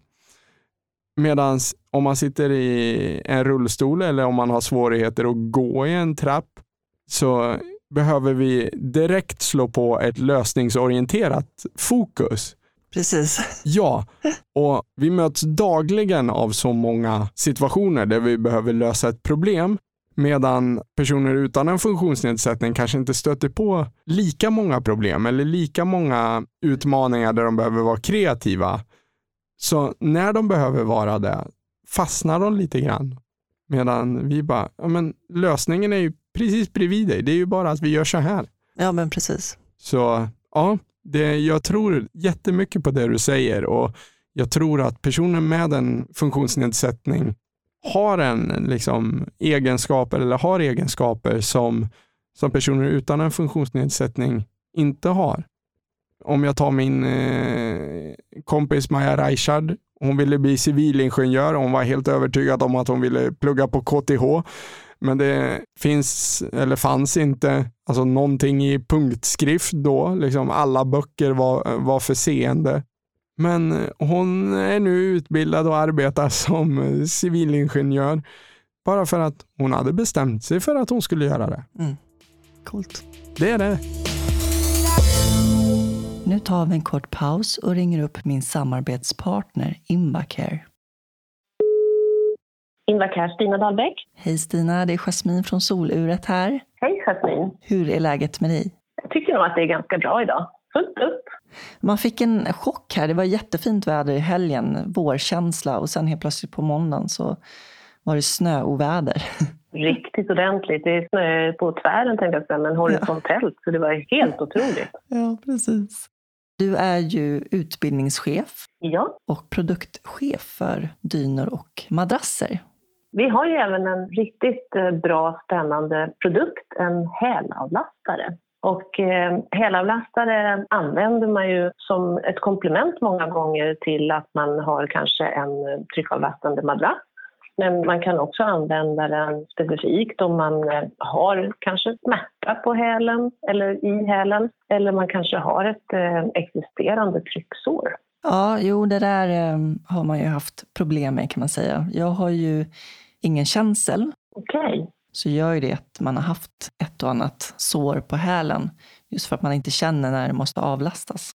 Medan om man sitter i en rullstol eller om man har svårigheter att gå i en trapp så behöver vi direkt slå på ett lösningsorienterat fokus. Precis. Ja, och vi möts dagligen av så många situationer där vi behöver lösa ett problem medan personer utan en funktionsnedsättning kanske inte stöter på lika många problem eller lika många utmaningar där de behöver vara kreativa. Så när de behöver vara det fastnar de lite grann. Medan vi bara, ja men lösningen är ju precis bredvid dig. Det är ju bara att vi gör så här. Ja men precis. Så ja, det, jag tror jättemycket på det du säger och jag tror att personer med en funktionsnedsättning har en liksom, egenskaper eller har egenskaper som, som personer utan en funktionsnedsättning inte har. Om jag tar min eh, kompis Maja Reichard. Hon ville bli civilingenjör. Hon var helt övertygad om att hon ville plugga på KTH. Men det finns, eller fanns inte, alltså någonting i punktskrift då. Liksom alla böcker var, var för seende. Men hon är nu utbildad och arbetar som civilingenjör. Bara för att hon hade bestämt sig för att hon skulle göra det. Mm. Coolt. Det är det. Nu tar vi en kort paus och ringer upp min samarbetspartner Invacare. Invacare, Stina Dahlbäck. Hej Stina, det är Jasmin från Soluret här. Hej Jasmin. Hur är läget med dig? Jag tycker nog att det är ganska bra idag. Fullt upp. Man fick en chock här. Det var jättefint väder i helgen, vårkänsla och sen helt plötsligt på måndagen så var det snöoväder. Riktigt ordentligt. Det är snö på tvären tänkte jag säga, men horisontellt. Så det var helt otroligt. Ja, precis. Du är ju utbildningschef Ja, och produktchef för dynor och madrasser. vi har ju även en riktigt eh, bra spännande produkt, en hälavlastare. Och eh, hälavlastare använder man ju som ett komplement många gånger till att man har kanske en eh, tryckavlastande madrass. Men man kan också använda den specifikt om man eh, har kanske smärta på hälen eller i hälen. Eller man kanske har ett eh, existerande trycksår. Ja, jo, det där eh, har man ju haft problem med kan man säga. Jag har ju ingen känsel, Okej. Så gör ju det att man har haft ett och annat sår på hälen. Just för att man inte känner när det måste avlastas.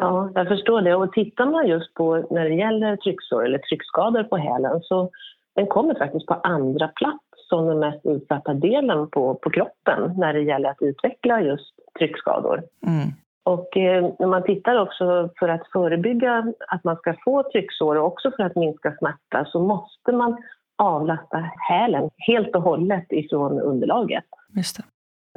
Ja, jag förstår det. Och tittar man just på när det gäller trycksår eller tryckskador på hälen så den kommer faktiskt på andra plats som den mest utsatta delen på, på kroppen när det gäller att utveckla just tryckskador. Mm. Och eh, när man tittar också för att förebygga att man ska få trycksår och också för att minska smärta så måste man avlasta hälen helt och hållet ifrån underlaget. Just det.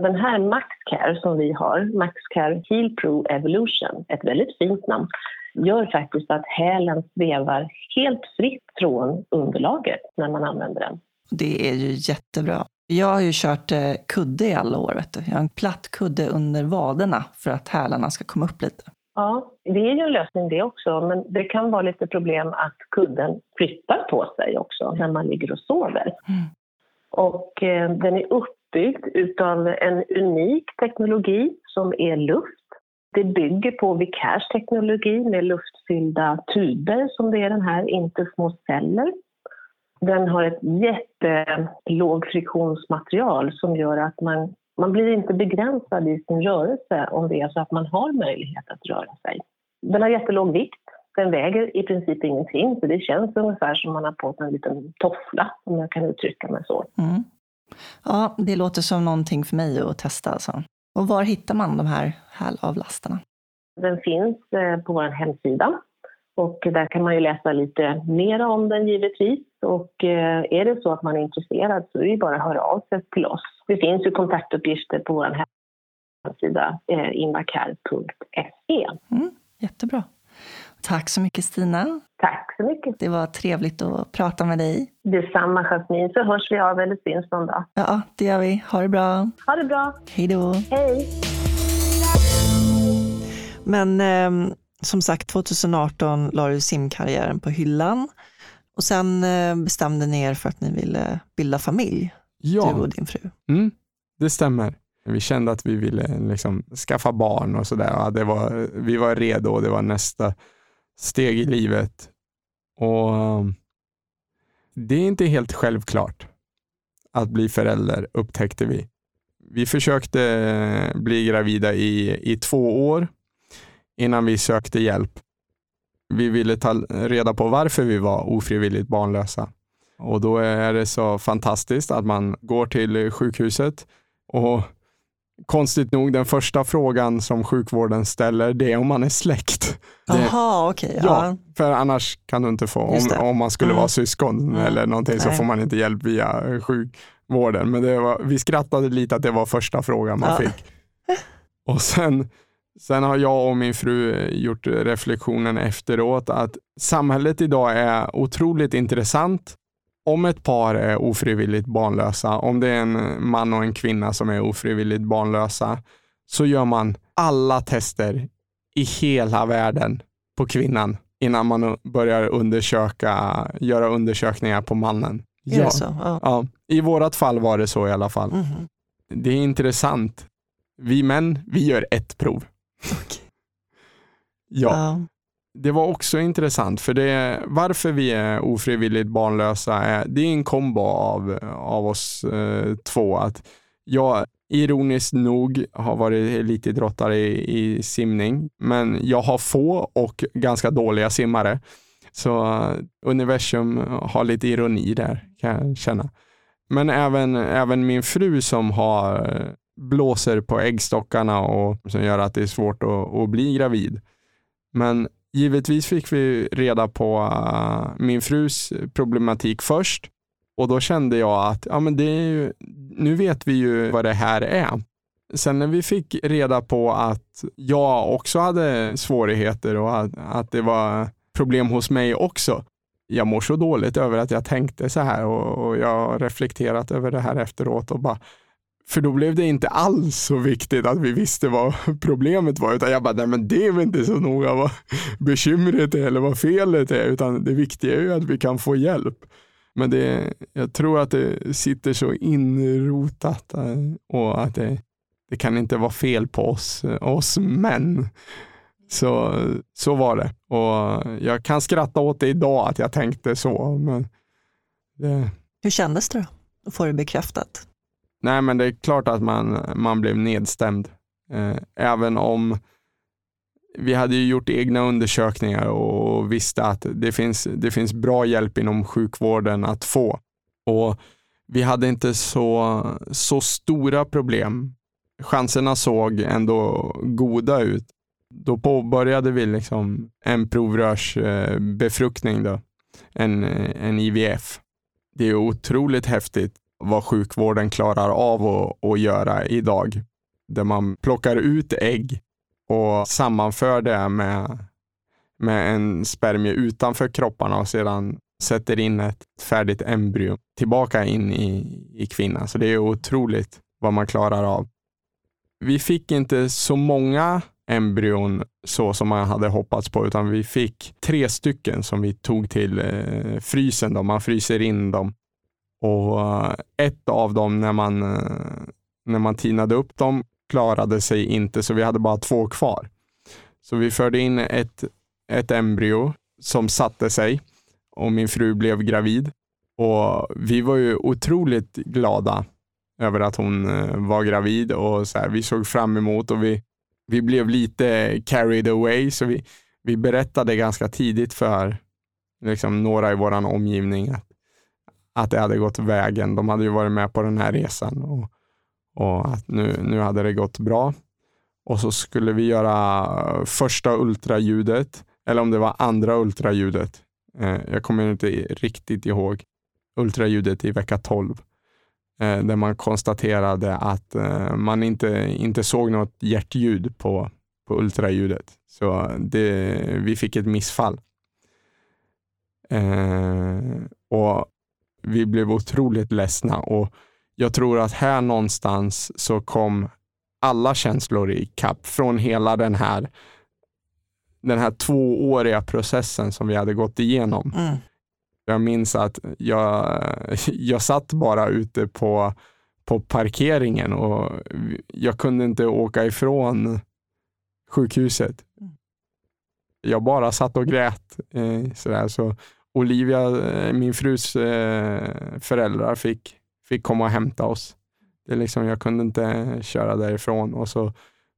Den här MaxCare som vi har, MaxCare Heal Pro Evolution, ett väldigt fint namn, gör faktiskt att hälen svävar helt fritt från underlaget när man använder den. Det är ju jättebra. Jag har ju kört eh, kudde i alla år. Vet du. Jag har en platt kudde under vaderna för att hälarna ska komma upp lite. Ja, det är ju en lösning det också, men det kan vara lite problem att kudden flyttar på sig också när man ligger och sover. Mm. Och eh, den är uppbyggd utav en unik teknologi som är luft. Det bygger på Vicares teknologi med luftfyllda tuber som det är den här, inte små celler. Den har ett jättelågfriktionsmaterial som gör att man, man blir inte begränsad i sin rörelse om det är så att man har möjlighet att röra sig. Den har jättelåg vikt. Den väger i princip ingenting, så det känns ungefär som man har på sig en liten toffla, om jag kan uttrycka mig så. Mm. Ja, det låter som någonting för mig att testa. Alltså. Och var hittar man de här hälavlastarna? Den finns eh, på vår hemsida och där kan man ju läsa lite mer om den givetvis. Och eh, är det så att man är intresserad så är det bara att höra av sig till oss. Det finns ju kontaktuppgifter på vår hemsida, eh, invacare.se. Mm, jättebra. Tack så mycket Stina. Tack så mycket. Det var trevligt att prata med dig. Detsamma Jasmin, så hörs vi av eller syns någon dag. Ja, det gör vi. Ha det bra. Ha det bra. Hej då. Hej! Men eh, som sagt, 2018 la du simkarriären på hyllan och sen eh, bestämde ni er för att ni ville bilda familj, du Ja, och din fru. mm, det stämmer. Vi kände att vi ville liksom skaffa barn och sådär. Ja, det var, vi var redo och det var nästa steg i livet. Och um, Det är inte helt självklart att bli förälder, upptäckte vi. Vi försökte eh, bli gravida i, i två år innan vi sökte hjälp. Vi ville ta reda på varför vi var ofrivilligt barnlösa. Och då är det så fantastiskt att man går till sjukhuset och konstigt nog, den första frågan som sjukvården ställer, det är om man är släkt. Jaha, okej. ja, ja. för annars kan du inte få, om, om man skulle Mm. vara syskon Mm. eller någonting så Nej. får man inte hjälp via sjukvården. Men var, vi skrattade lite att det var första frågan man Ja. fick. Och sen, sen har jag och min fru gjort reflektionen efteråt att samhället idag är otroligt intressant om ett par är ofrivilligt barnlösa, om det är en man och en kvinna som är ofrivilligt barnlösa, så gör man alla tester i hela världen på kvinnan innan man börjar undersöka, göra undersökningar på mannen. Så? Ja. ja, I vårat fall var det så i alla fall. Mhm. Det är intressant. Vi män, vi gör ett prov. Ja, Ja. det var också intressant för det, varför vi är ofrivilligt barnlösa är, det är en kombo av, av oss eh, två. Att jag ironiskt nog har varit elitidrottare i, i simning, men jag har få och ganska dåliga simmare. Så eh, universum har lite ironi där kan jag känna. Men även, även min fru som har eh, blåser på äggstockarna och som gör att det är svårt att, att bli gravid. Men givetvis fick vi reda på eh, min frus problematik först och då kände jag att ja, men det är ju, nu vet vi ju vad det här är. Sen när vi fick reda på att jag också hade svårigheter och att, att det var problem hos mig också. Jag mår så dåligt över att jag tänkte så här och, och jag har reflekterat över det här efteråt och bara för då blev det inte alls så viktigt att vi visste vad problemet var, utan jag bara, nej men det är väl inte så noga vad bekymret är eller vad felet är, utan det viktiga är ju att vi kan få hjälp. Men det, jag tror att det sitter så inrotat eh, och att det, det kan inte vara fel på oss, eh, oss män. Så, så var det. Och jag kan skratta åt det idag att jag tänkte så. Men det, Hur kändes det då? Att få det bekräftat? Nej, men det är klart att man, man blev nedstämd. Eh, även om vi hade ju gjort egna undersökningar och visste att det finns, det finns bra hjälp inom sjukvården att få. Och vi hade inte så, så stora problem. Chanserna såg ändå goda ut. Då påbörjade vi liksom en provrörsbefruktning, eh, då, en, en IVF. Det är otroligt häftigt vad sjukvården klarar av att, att göra idag. Där man plockar ut ägg och sammanför det med, med en spermie utanför kropparna och sedan sätter in ett färdigt embryo tillbaka in i, i kvinnan. Så det är otroligt vad man klarar av. Vi fick inte så många embryon så som man hade hoppats på, utan vi fick tre stycken som vi tog till eh, frysen. Då. Man fryser in dem. Och eh, ett av dem, när man, eh, när man tinade upp dem, klarade sig inte, så vi hade bara två kvar. Så vi förde in ett, ett embryo som satte sig och min fru blev gravid. Och vi var ju otroligt glada över att hon eh, var gravid och så här, vi såg fram emot och vi, vi blev lite carried away, så vi, vi berättade ganska tidigt för liksom, några i vår omgivning att, att det hade gått vägen. De hade ju varit med på den här resan och, och att nu, nu hade det gått bra. Och så skulle vi göra eh, första ultraljudet, eller om det var andra ultraljudet. Eh, jag kommer inte riktigt ihåg. Ultraljudet i vecka 12. Eh, där man konstaterade att eh, man inte, inte såg något hjärtljud på, på ultraljudet. Så det, vi fick ett missfall. Eh, och vi blev otroligt ledsna och jag tror att här någonstans så kom alla känslor i kapp från hela den här, den här tvååriga processen som vi hade gått igenom. Mm. Jag minns att jag, jag satt bara ute på, på parkeringen och jag kunde inte åka ifrån sjukhuset. Jag bara satt och grät. Eh, sådär. Så Olivia, eh, min frus eh, föräldrar, fick, fick komma och hämta oss. Det är liksom, jag kunde inte eh, köra därifrån och så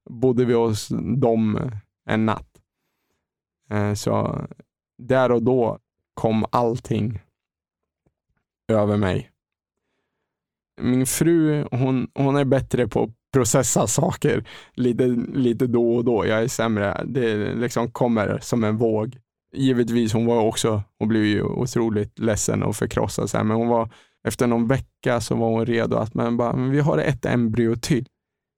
bodde vi hos dem en natt. Så där och då kom allting över mig. Min fru, hon, hon är bättre på att processa saker lite, lite då och då. Jag är sämre. Det liksom kommer som en våg. Givetvis, hon var också, hon blev ju otroligt ledsen och förkrossad, så här, men hon var, efter någon vecka så var hon redo att, men bara, men vi har ett embryo till.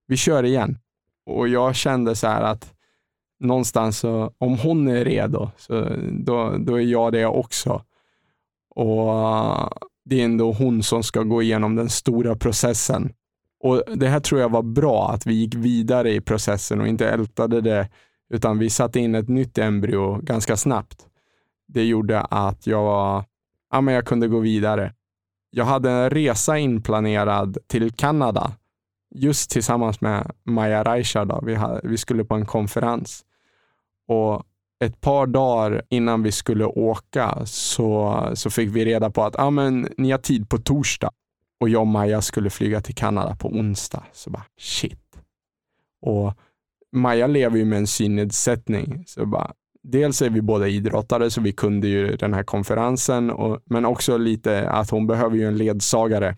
Vi kör igen. Och jag kände så här att någonstans så, om hon är redo, så då, då är jag det också. Och det är ändå hon som ska gå igenom den stora processen. Och Det här tror jag var bra, att vi gick vidare i processen och inte ältade det, utan vi satte in ett nytt embryo ganska snabbt. Det gjorde att jag, ja, men jag kunde gå vidare. Jag hade en resa inplanerad till Kanada, just tillsammans med Maja Raishada. Vi, vi skulle på en konferens. Och ett par dagar innan vi skulle åka så, så fick vi reda på att ah, men, ni har tid på torsdag och jag och Maja skulle flyga till Kanada på onsdag. Så bara shit. Och Maja lever ju med en synnedsättning. Så bara, dels är vi båda idrottare så vi kunde ju den här konferensen, och, men också lite att hon behöver ju en ledsagare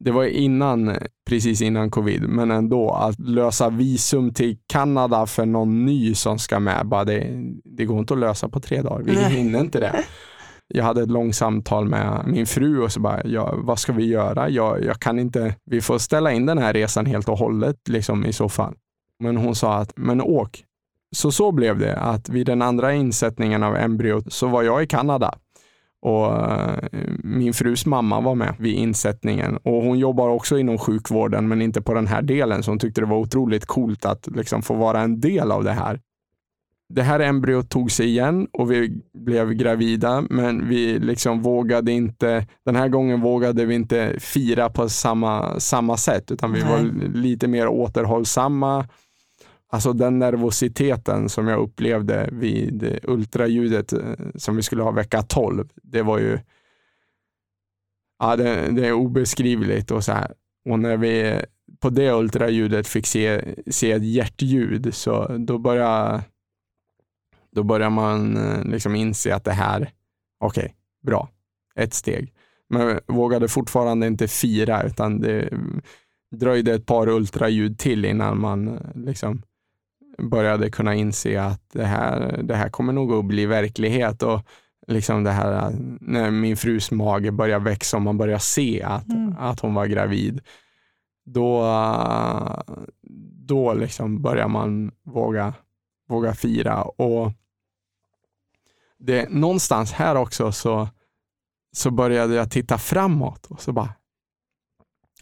det var innan, precis innan covid, men ändå att lösa visum till Kanada för någon ny som ska med, bara det, det går inte att lösa på tre dagar. Vi hinner inte det. Jag hade ett långt samtal med min fru och så bara, ja, vad ska vi göra? Jag, jag kan inte, vi får ställa in den här resan helt och hållet liksom, i så fall. Men hon sa att, men åk. Så så blev det, att vid den andra insättningen av embryot så var jag i Kanada och eh, min frus mamma var med vid insättningen och hon jobbar också inom sjukvården, men inte på den här delen, så hon tyckte det var otroligt coolt att liksom få vara en del av det här. Det här embryot tog sig igen och vi blev gravida, men vi liksom vågade inte, den här gången vågade vi inte fira på samma, samma sätt, utan vi Nej. var lite mer återhållsamma Alltså den nervositeten som jag upplevde vid ultraljudet eh, som vi skulle ha vecka 12, det var ju ja, det, det är obeskrivligt. Och, så här. och när vi på det ultraljudet fick se, se ett hjärtljud, så då börjar då börjar man eh, liksom inse att det här, okej, okay, bra, ett steg. Men vågade fortfarande inte fira, utan det dröjde ett par ultraljud till innan man eh, liksom började kunna inse att det här, det här kommer nog att bli verklighet. Och liksom det här när min frus mage börjar växa och man börjar se att, mm. att hon var gravid. Då, då liksom börjar man våga, våga fira. Och det, någonstans här också så, så började jag titta framåt och så bara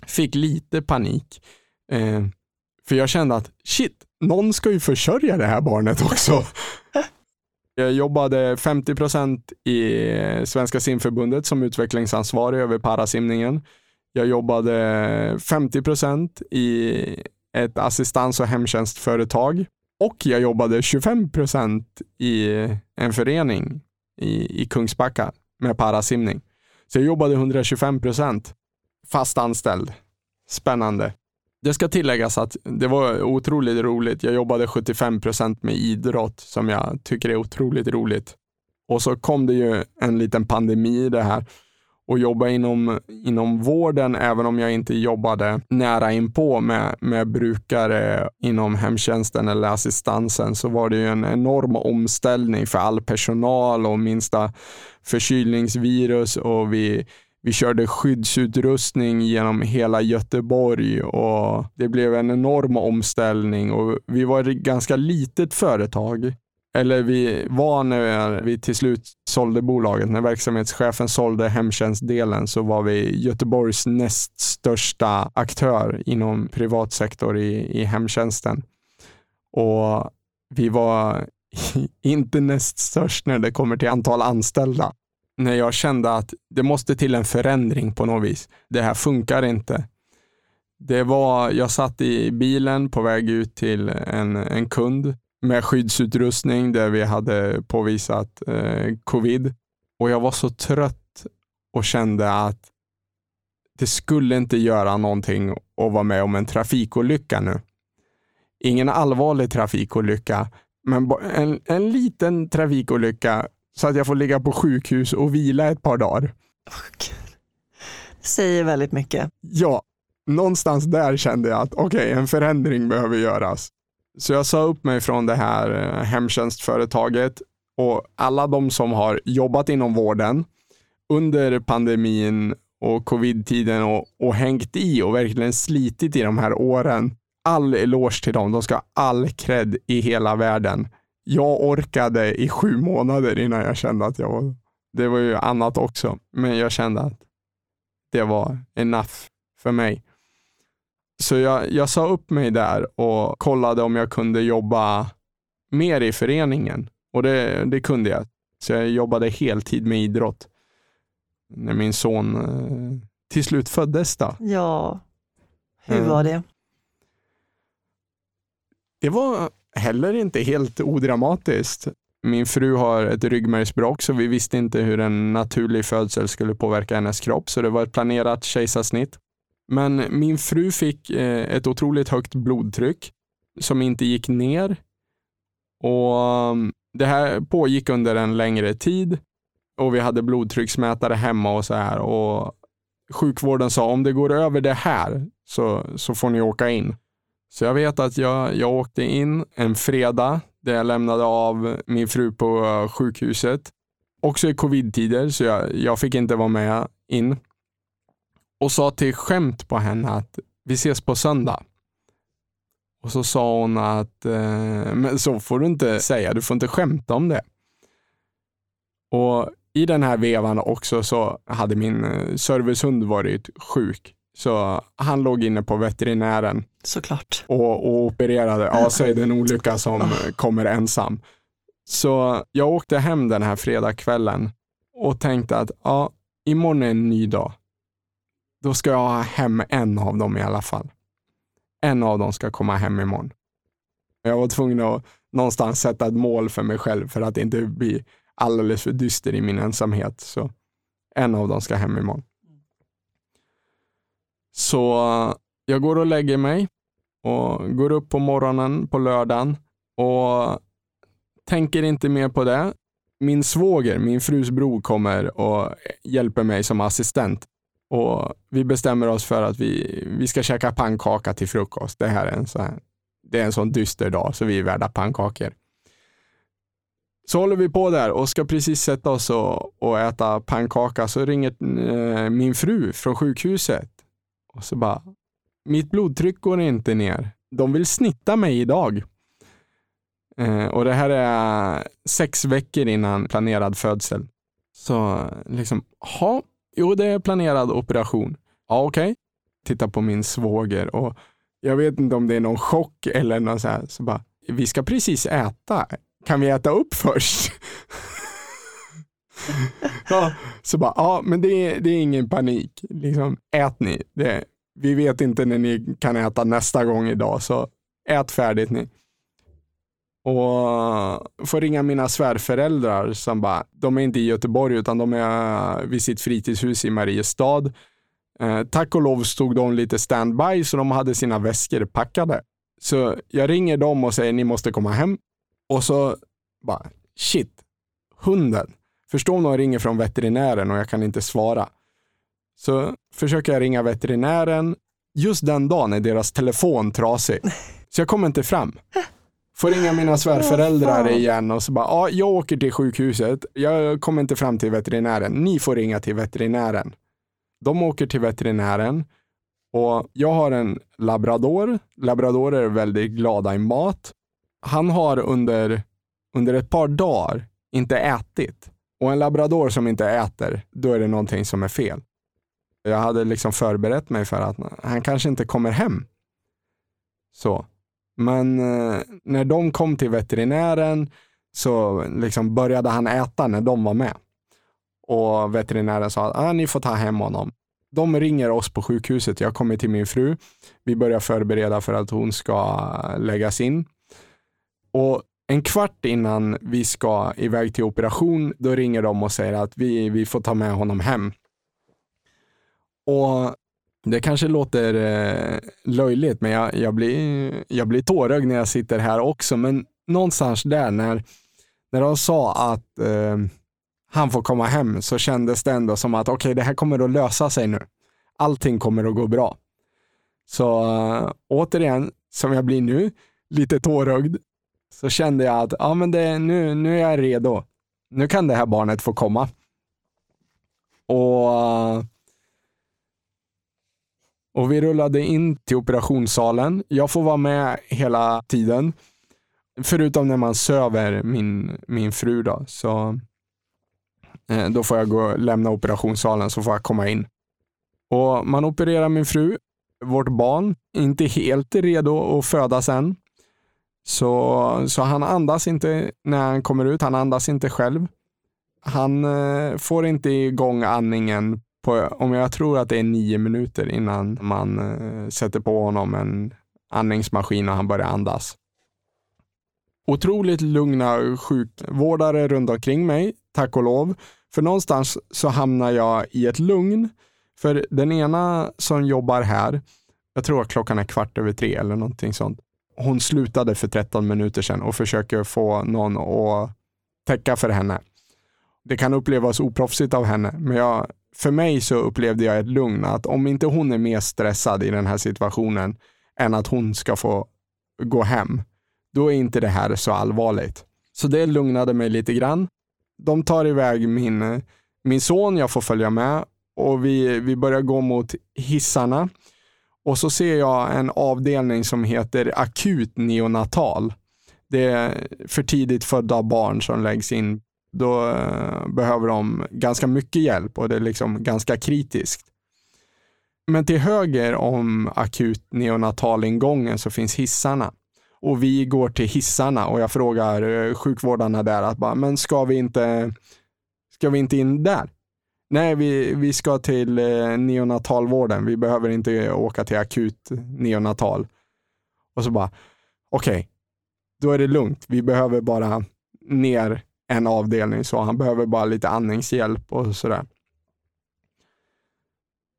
fick lite panik. Eh, för jag kände att shit, någon ska ju försörja det här barnet också. Jag jobbade 50 procent i Svenska simförbundet som utvecklingsansvarig över parasimningen. Jag jobbade 50 procent i ett assistans och hemtjänstföretag och jag jobbade 25 procent i en förening i, i Kungsbacka med parasimning. Så jag jobbade 125 procent fast anställd. Spännande. Det ska tilläggas att det var otroligt roligt. Jag jobbade 75 procent med idrott som jag tycker är otroligt roligt. Och så kom det ju en liten pandemi i det här och jobba inom, inom vården, även om jag inte jobbade nära inpå med, med brukare inom hemtjänsten eller assistansen, så var det ju en enorm omställning för all personal och minsta förkylningsvirus och vi vi körde skyddsutrustning genom hela Göteborg och det blev en enorm omställning och vi var ett ganska litet företag. Eller vi var när vi till slut sålde bolaget, när verksamhetschefen sålde hemtjänstdelen så var vi Göteborgs näst största aktör inom privat sektor i, i hemtjänsten. Och vi var inte näst störst när det kommer till antal anställda när jag kände att det måste till en förändring på något vis. Det här funkar inte. Det var, jag satt i bilen på väg ut till en, en kund med skyddsutrustning där vi hade påvisat eh, covid och jag var så trött och kände att det skulle inte göra någonting att vara med om en trafikolycka nu. Ingen allvarlig trafikolycka, men en, en liten trafikolycka så att jag får ligga på sjukhus och vila ett par dagar. Det säger väldigt mycket. Ja, någonstans där kände jag att okej, okay, en förändring behöver göras. Så jag sa upp mig från det här eh, hemtjänstföretaget och alla de som har jobbat inom vården under pandemin och covid-tiden och, och hängt i och verkligen slitit i de här åren. All eloge till dem. De ska ha all cred i hela världen jag orkade i sju månader innan jag kände att jag var... Det var ju annat också, men jag kände att det var enough för mig. Så jag, jag sa upp mig där och kollade om jag kunde jobba mer i föreningen. Och det, det kunde jag. Så jag jobbade heltid med idrott. När min son eh, till slut föddes. Då. Ja, hur Mm. var det? Det var heller inte helt odramatiskt. Min fru har ett ryggmärgsbråck så vi visste inte hur en naturlig födsel skulle påverka hennes kropp så det var ett planerat kejsarsnitt. Men min fru fick eh, ett otroligt högt blodtryck som inte gick ner. Och um, Det här pågick under en längre tid och vi hade blodtrycksmätare hemma och så här. Och sjukvården sa om det går över det här så, så får ni åka in. Så jag vet att jag, jag åkte in en fredag där jag lämnade av min fru på sjukhuset. Också i covid-tider, så jag, jag fick inte vara med in. Och sa till skämt på henne att vi ses på söndag. Och så sa hon att eh, men så får du inte säga, du får inte skämta om det. Och i den här vevan också så hade min eh, servicehund varit sjuk. Så han låg inne på veterinären Såklart. och, och opererade. Ja, så är det en olycka som kommer ensam. Så jag åkte hem den här fredagskvällen och tänkte att ja, imorgon är en ny dag. Då ska jag ha hem en av dem i alla fall. En av dem ska komma hem imorgon. Jag var tvungen att någonstans sätta ett mål för mig själv för att inte bli alldeles för dyster i min ensamhet. Så en av dem ska hem imorgon. Så eh, jag går och lägger mig och går upp på morgonen på lördagen och tänker inte mer på det. Min svåger, min frus bror, kommer och hjälper mig som assistent. Och Vi bestämmer oss för att vi, vi ska käka pannkaka till frukost. Det här är en, så här, det är en sån dyster dag så vi är värda pannkakor. Så håller vi på där och ska precis sätta oss och, och äta pannkaka så ringer eh, min fru från sjukhuset och så bara, mitt blodtryck går inte ner. De vill snitta mig idag. Eh, och det här är sex veckor innan planerad födsel. Så liksom, ha, jo det är planerad operation. Ja okej. Titta på min svåger och jag vet inte om det är någon chock eller något så här. Så bara, vi ska precis äta. Kan vi äta upp först? ja, så bara, ja men det är, det är ingen panik. Liksom, ät ni. Det, vi vet inte när ni kan äta nästa gång idag, så ät färdigt ni. Och får ringa mina svärföräldrar som bara, de är inte i Göteborg utan de är vid sitt fritidshus i Mariestad. Eh, tack och lov stod de lite standby så de hade sina väskor packade. Så jag ringer dem och säger ni måste komma hem. Och så bara, shit, hunden. Förstå om de ringer från veterinären och jag kan inte svara. Så försöker jag ringa veterinären. Just den dagen är deras telefon trasig. Så jag kommer inte fram. Får ringa mina svärföräldrar igen och så bara, ja, jag åker till sjukhuset. Jag kommer inte fram till veterinären. Ni får ringa till veterinären. De åker till veterinären och jag har en labrador. Labradorer är väldigt glada i mat. Han har under, under ett par dagar inte ätit. Och en labrador som inte äter, då är det någonting som är fel. Jag hade liksom förberett mig för att han kanske inte kommer hem. Så. Men eh, när de kom till veterinären så liksom började han äta när de var med. Och veterinären sa att ah, ni får ta hem honom. De ringer oss på sjukhuset. Jag kommer till min fru. Vi börjar förbereda för att hon ska eh, läggas in. Och en kvart innan vi ska iväg till operation, då ringer de och säger att vi, vi får ta med honom hem. Och det kanske låter eh, löjligt, men jag, jag, blir, jag blir tårögd när jag sitter här också. Men någonstans där när, när de sa att eh, han får komma hem så kändes det ändå som att okej, okay, det här kommer att lösa sig nu. Allting kommer att gå bra. Så eh, återigen, som jag blir nu, lite tårögd, så kände jag att ja, men det, nu, nu är jag redo. Nu kan det här barnet få komma. Och, och vi rullade in till operationssalen. Jag får vara med hela tiden. Förutom när man söver min, min fru. Då, så eh, då får jag gå och lämna operationssalen så får jag komma in. Och Man opererar min fru vårt barn inte helt redo att födas än. Så, så han andas inte när han kommer ut. Han andas inte själv. Han eh, får inte igång andningen på, om jag tror att det är nio minuter innan man eh, sätter på honom en andningsmaskin och han börjar andas. Otroligt lugna sjukvårdare runt omkring mig, tack och lov. För någonstans så hamnar jag i ett lugn. För den ena som jobbar här, jag tror att klockan är kvart över tre eller någonting sånt. Hon slutade för 13 minuter sedan och försöker få någon att täcka för henne. Det kan upplevas oproffsigt av henne, men jag, för mig så upplevde jag ett lugn att om inte hon är mer stressad i den här situationen än att hon ska få gå hem, då är inte det här så allvarligt. Så det lugnade mig lite grann. De tar iväg min, min son, jag får följa med och vi, vi börjar gå mot hissarna. Och så ser jag en avdelning som heter akut neonatal. Det är för tidigt födda barn som läggs in. Då eh, behöver de ganska mycket hjälp och det är liksom ganska kritiskt. Men till höger om akut neonatalingången så finns hissarna. Och vi går till hissarna och jag frågar eh, sjukvårdarna där att bara, men ska vi inte, ska vi inte in där? Nej, vi, vi ska till eh, neonatalvården. Vi behöver inte åka till akut neonatal. Och så bara, okej, okay, då är det lugnt. Vi behöver bara ner en avdelning så han behöver bara lite andningshjälp och sådär.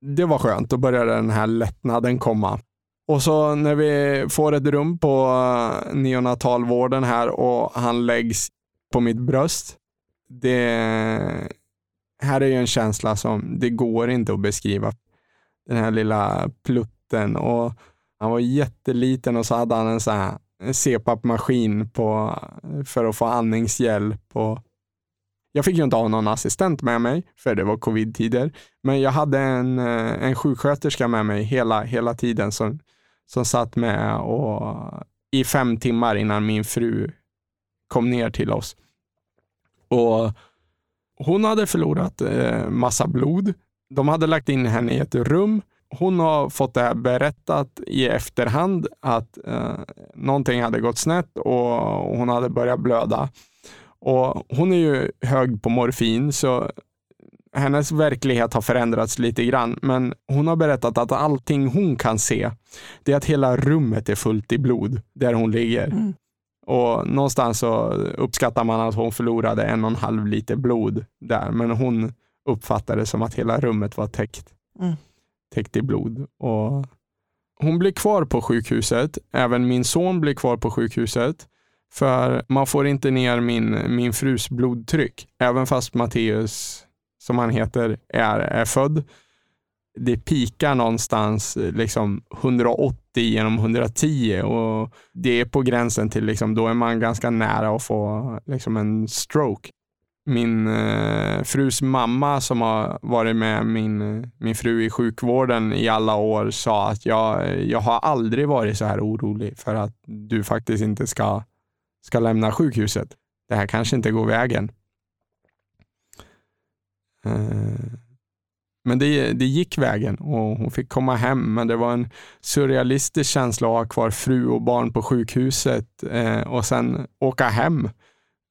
Det var skönt, då började den här lättnaden komma. Och så när vi får ett rum på eh, neonatalvården här och han läggs på mitt bröst. Det här är ju en känsla som det går inte att beskriva. Den här lilla plutten och han var jätteliten och så hade han en sån här CPAP-maskin på, för att få andningshjälp. Och jag fick ju inte ha någon assistent med mig, för det var covid-tider. Men jag hade en, eh, en sjuksköterska med mig hela, hela tiden som, som satt med och, i fem timmar innan min fru kom ner till oss. Och hon hade förlorat eh, massa blod. De hade lagt in henne i ett rum hon har fått det här berättat i efterhand att eh, någonting hade gått snett och hon hade börjat blöda. Och Hon är ju hög på morfin, så hennes verklighet har förändrats lite grann. Men hon har berättat att allting hon kan se, det är att hela rummet är fullt i blod där hon ligger. Mm. Och Någonstans så uppskattar man att hon förlorade en och en halv liter blod där, men hon uppfattade det som att hela rummet var täckt. Mm täckt i blod. Och hon blir kvar på sjukhuset. Även min son blir kvar på sjukhuset. För man får inte ner min, min frus blodtryck. Även fast Matteus, som han heter, är, är född. Det pikar någonstans eh, liksom 180 genom 110 och det är på gränsen till, liksom, då är man ganska nära att få liksom, en stroke min eh, frus mamma som har varit med min, min fru i sjukvården i alla år sa att jag, jag har aldrig varit så här orolig för att du faktiskt inte ska, ska lämna sjukhuset. Det här kanske inte går vägen. Eh, men det, det gick vägen och hon fick komma hem, men det var en surrealistisk känsla att ha kvar fru och barn på sjukhuset eh, och sen åka hem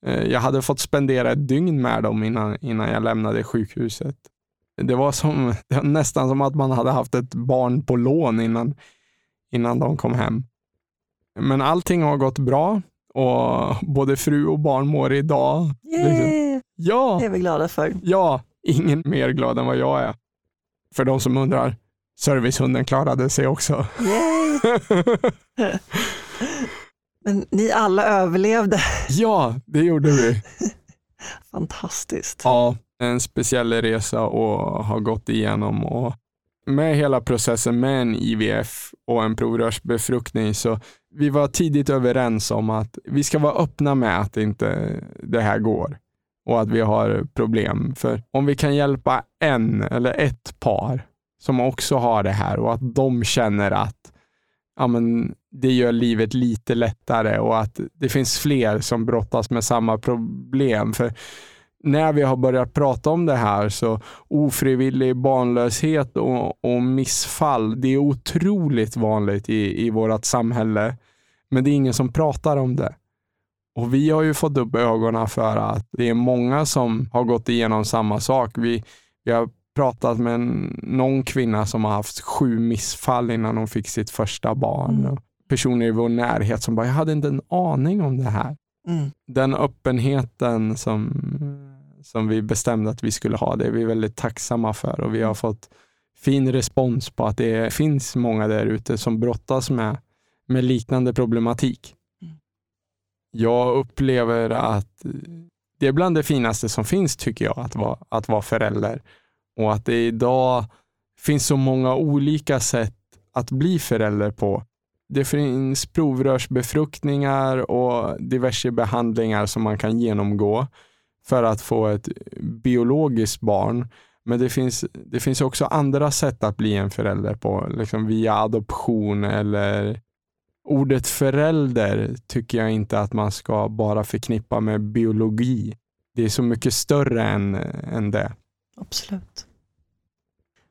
Eh, jag hade fått spendera ett dygn med dem innan, innan jag lämnade sjukhuset. Det var, som, det var nästan som att man hade haft ett barn på lån innan, innan de kom hem. Men allting har gått bra och både fru och barn mår idag. Yay! Ja, det är vi glada för. Ja, ingen mer glad än vad jag är. För de som undrar, servicehunden klarade sig också. Men ni alla överlevde. Ja, det gjorde vi. Fantastiskt. Ja, en speciell resa att ha gått igenom och med hela processen med en IVF och en provrörsbefruktning så vi var tidigt överens om att vi ska vara öppna med att inte det här går och att vi har problem. För om vi kan hjälpa en eller ett par som också har det här och att de känner att ja, men det gör livet lite lättare och att det finns fler som brottas med samma problem. För när vi har börjat prata om det här så ofrivillig barnlöshet och, och missfall, det är otroligt vanligt i, i vårt samhälle. Men det är ingen som pratar om det. Och vi har ju fått upp ögonen för att det är många som har gått igenom samma sak. Vi, vi har pratat med någon kvinna som har haft sju missfall innan hon fick sitt första barn. Mm. Personer i vår närhet som bara, jag hade inte en aning om det här. Mm. Den öppenheten som, som vi bestämde att vi skulle ha, det är vi väldigt tacksamma för och vi har fått fin respons på att det finns många där ute som brottas med, med liknande problematik. Jag upplever att det är bland det finaste som finns tycker jag, att vara, att vara förälder. Och att det idag finns så många olika sätt att bli förälder på. Det finns provrörsbefruktningar och diverse behandlingar som man kan genomgå för att få ett biologiskt barn. Men det finns, det finns också andra sätt att bli en förälder på, liksom via adoption eller ordet förälder tycker jag inte att man ska bara förknippa med biologi. Det är så mycket större än, än det. Absolut.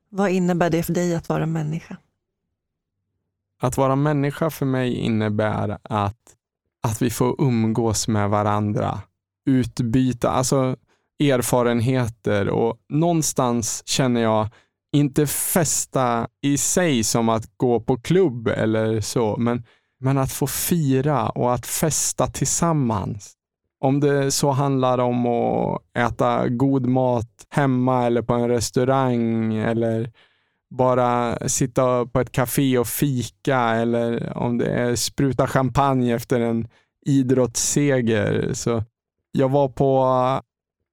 Vad innebär det för dig att vara människa? Att vara människa för mig innebär att, att vi får umgås med varandra, utbyta alltså erfarenheter och någonstans känner jag inte festa i sig som att gå på klubb eller så, men, men att få fira och att festa tillsammans. Om det så handlar om att äta god mat hemma eller på en restaurang eller bara sitta på ett café och fika eller om det är spruta champagne efter en idrottsseger. Så jag var på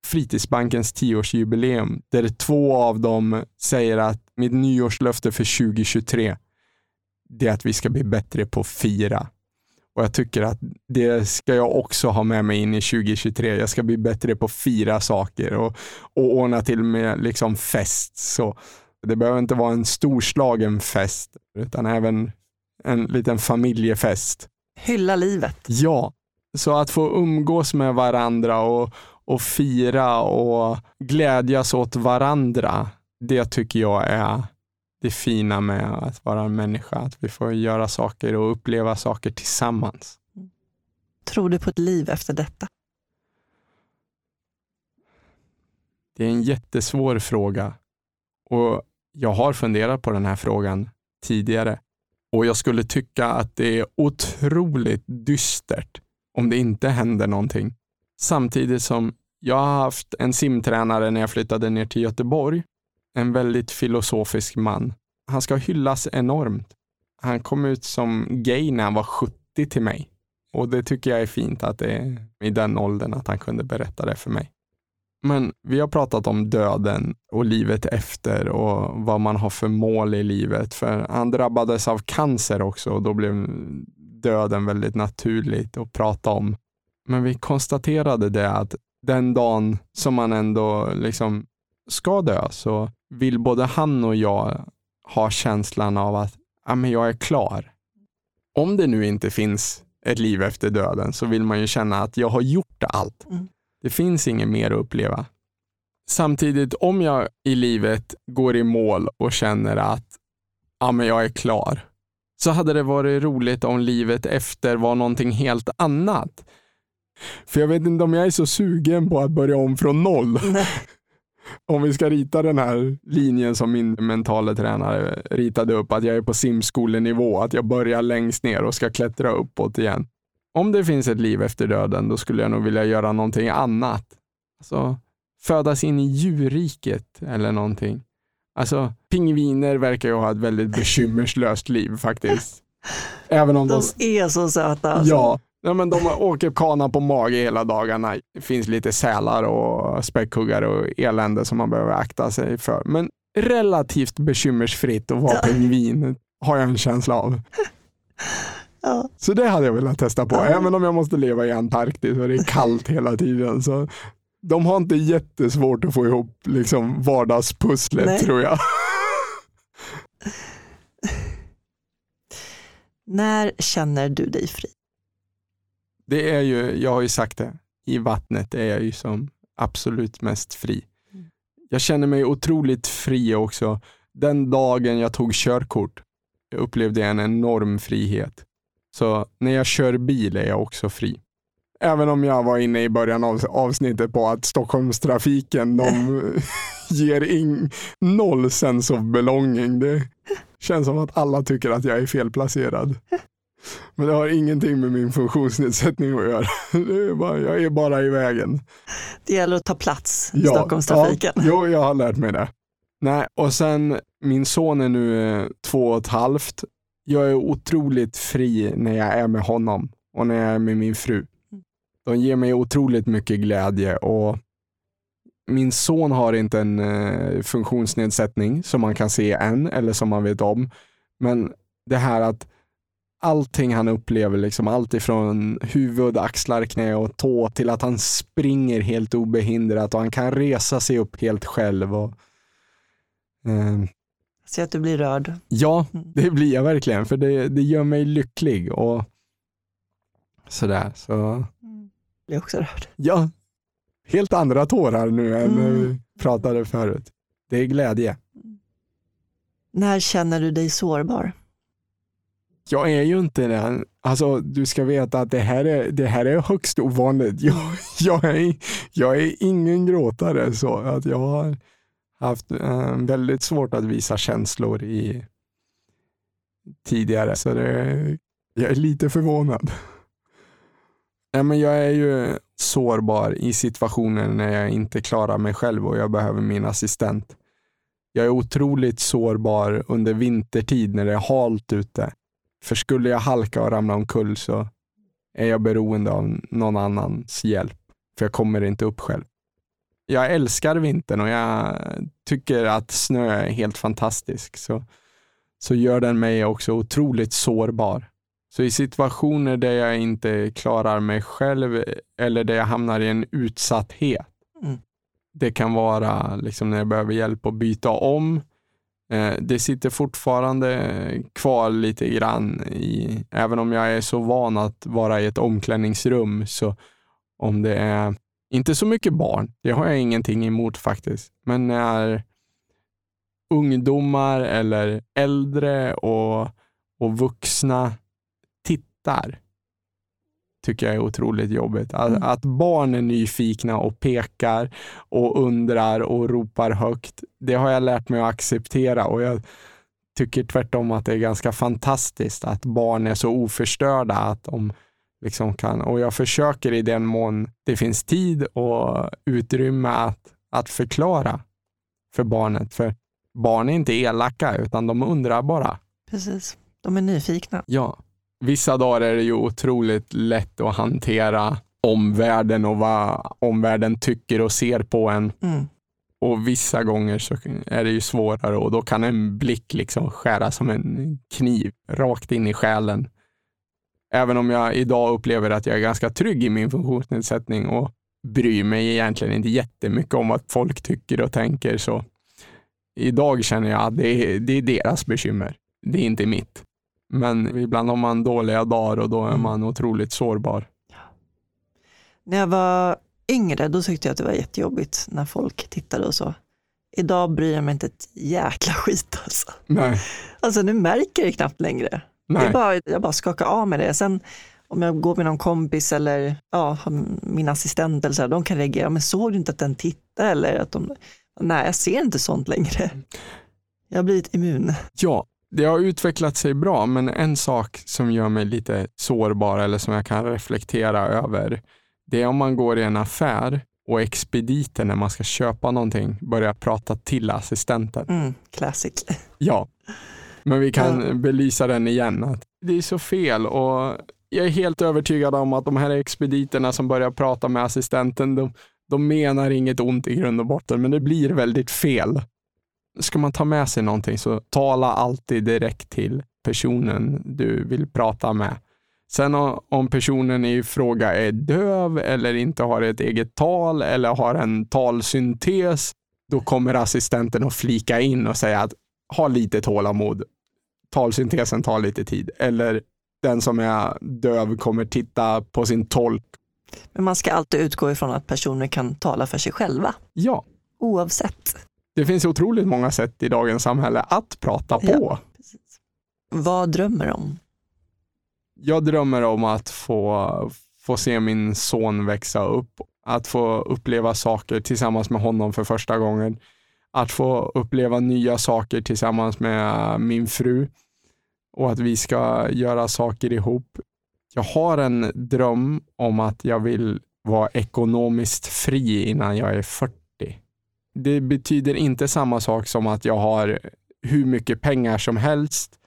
Fritidsbankens tioårsjubileum där två av dem säger att mitt nyårslöfte för 2023 det är att vi ska bli bättre på att fira. Och jag tycker att det ska jag också ha med mig in i 2023. Jag ska bli bättre på att fira saker och, och ordna till med liksom fest. Så det behöver inte vara en storslagen fest, utan även en liten familjefest. Hylla livet. Ja, så att få umgås med varandra och, och fira och glädjas åt varandra, det tycker jag är det fina med att vara en människa. Att vi får göra saker och uppleva saker tillsammans. Tror du på ett liv efter detta? Det är en jättesvår fråga och jag har funderat på den här frågan tidigare och jag skulle tycka att det är otroligt dystert om det inte händer någonting. Samtidigt som jag har haft en simtränare när jag flyttade ner till Göteborg. En väldigt filosofisk man. Han ska hyllas enormt. Han kom ut som gay när han var 70 till mig. Och det tycker jag är fint att det är i den åldern att han kunde berätta det för mig. Men vi har pratat om döden och livet efter och vad man har för mål i livet. För han drabbades av cancer också och då blev döden väldigt naturligt att prata om. Men vi konstaterade det att den dagen som man ändå liksom ska dö så vill både han och jag ha känslan av att ja, men jag är klar. Om det nu inte finns ett liv efter döden så vill man ju känna att jag har gjort allt. Mm. Det finns inget mer att uppleva. Samtidigt, om jag i livet går i mål och känner att ja, men jag är klar, så hade det varit roligt om livet efter var någonting helt annat. För jag vet inte om jag är så sugen på att börja om från noll. om vi ska rita den här linjen som min mentala tränare ritade upp, att jag är på simskolenivå, att jag börjar längst ner och ska klättra uppåt igen. Om det finns ett liv efter döden, då skulle jag nog vilja göra någonting annat. Alltså, födas in i djurriket eller någonting. Alltså, pingviner verkar ju ha ett väldigt bekymmerslöst liv faktiskt. Även om de... De är så söta. Alltså. Ja, ja men de åker kana på mage hela dagarna. Det finns lite sälar och späckhuggare och elände som man behöver akta sig för. Men relativt bekymmersfritt att vara Ja. pingvin har jag en känsla av. Ja. Så det hade jag velat testa på, Ja. även om jag måste leva i Antarktis och det är kallt hela tiden. Så de har inte jättesvårt att få ihop liksom vardagspusslet Nej. tror jag. När känner du dig fri? Det är ju, jag har ju sagt det, i vattnet är jag ju som absolut mest fri. Jag känner mig otroligt fri också. Den dagen jag tog körkort upplevde jag en enorm frihet. Så när jag kör bil är jag också fri. Även om jag var inne i början av avsnittet på att Stockholmstrafiken, de ger in noll sense of belonging. Det känns som att alla tycker att jag är felplacerad. Men det har ingenting med min funktionsnedsättning att göra. Är bara, jag är bara i vägen. Det gäller att ta plats i Stockholmstrafiken. Ja, jo, jag har lärt mig det. Nej, och sen min son är nu eh, två och ett halvt. Jag är otroligt fri när jag är med honom och när jag är med min fru. De ger mig otroligt mycket glädje och min son har inte en eh, funktionsnedsättning som man kan se än eller som man vet om. Men det här att allting han upplever, liksom allt ifrån huvud, axlar, knä och tå till att han springer helt obehindrat och han kan resa sig upp helt själv. Och, eh, Se att du blir rörd. Ja, det blir jag verkligen, för det, det gör mig lycklig och sådär. Så. Blir också rörd. Ja, helt andra tårar nu än Mm. vi pratade förut. Det är glädje. När känner du dig sårbar? Jag är ju inte den. Alltså, du ska veta att det här är, det här är högst ovanligt. Jag, jag, är, jag är ingen gråtare så att jag har haft eh, väldigt svårt att visa känslor i tidigare. Så det, jag är lite förvånad. Ja, men jag är ju sårbar i situationer när jag inte klarar mig själv och jag behöver min assistent. Jag är otroligt sårbar under vintertid när det är halt ute. För skulle jag halka och ramla omkull så är jag beroende av någon annans hjälp. För jag kommer inte upp själv. Jag älskar vintern och jag tycker att snö är helt fantastisk. Så, så gör den mig också otroligt sårbar. Så i situationer där jag inte klarar mig själv eller där jag hamnar i en utsatthet. Mm. Det kan vara liksom när jag behöver hjälp att byta om. Eh, det sitter fortfarande kvar lite grann i, även om jag är så van att vara i ett omklädningsrum, så om det är, inte så mycket barn, det har jag ingenting emot faktiskt, men när ungdomar eller äldre och, och vuxna tittar, tycker jag är otroligt jobbigt. Att, Mm. att barn är nyfikna och pekar och undrar och ropar högt, det har jag lärt mig att acceptera och jag tycker tvärtom att det är ganska fantastiskt att barn är så oförstörda att de liksom kan, och jag försöker i den mån det finns tid och utrymme att, att förklara för barnet. För barn är inte elaka utan de undrar bara. Precis. De är nyfikna. Ja, vissa dagar är det ju otroligt lätt att hantera omvärlden och vad omvärlden tycker och ser på en. Mm. Och vissa gånger så är det ju svårare och då kan en blick liksom skära som en kniv rakt in i själen. Även om jag idag upplever att jag är ganska trygg i min funktionsnedsättning och bryr mig egentligen inte jättemycket om vad folk tycker och tänker så idag känner jag att det är, det är deras bekymmer. Det är inte mitt. Men ibland har man dåliga dagar och då är Mm. man otroligt sårbar. När jag var yngre, då tyckte jag att det var jättejobbigt när folk tittade och så. Idag bryr jag mig inte ett jäkla skit alltså. Nej, Alltså nu märker jag det knappt längre. Det är nej. bara, jag bara skakar av med det. Sen om jag går med någon kompis eller ja, min assistent eller så här, de kan reagera, men såg du inte att den tittade eller att de, nej jag ser inte sånt längre. Jag har blivit immun. Ja, det har utvecklat sig bra, men en sak som gör mig lite sårbar eller som jag kan reflektera över, det är om man går i en affär och expediten när man ska köpa någonting börjar prata till assistenten. Mm, classic. Ja, men vi kan Ja. belysa den igen. Det är så fel och jag är helt övertygad om att de här expediterna som börjar prata med assistenten, de, de menar inget ont i grund och botten, men det blir väldigt fel. Ska man ta med sig någonting så tala alltid direkt till personen du vill prata med. Sen om personen i fråga är döv eller inte har ett eget tal eller har en talsyntes, då kommer assistenten att flika in och säga att ha lite tålamod. Talsyntesen tar lite tid. Eller den som är döv kommer titta på sin tolk Men man ska alltid utgå ifrån att personer kan tala för sig själva, Ja, oavsett. Det finns otroligt många sätt i dagens samhälle att prata på. Ja. Vad drömmer du om? Jag drömmer om att få, få se min son växa upp, att få uppleva saker tillsammans med honom för första gången, att få uppleva nya saker tillsammans med min fru och att vi ska göra saker ihop. Jag har en dröm om att jag vill vara ekonomiskt fri innan jag är 40. Det betyder inte samma sak som att jag har hur mycket pengar som helst,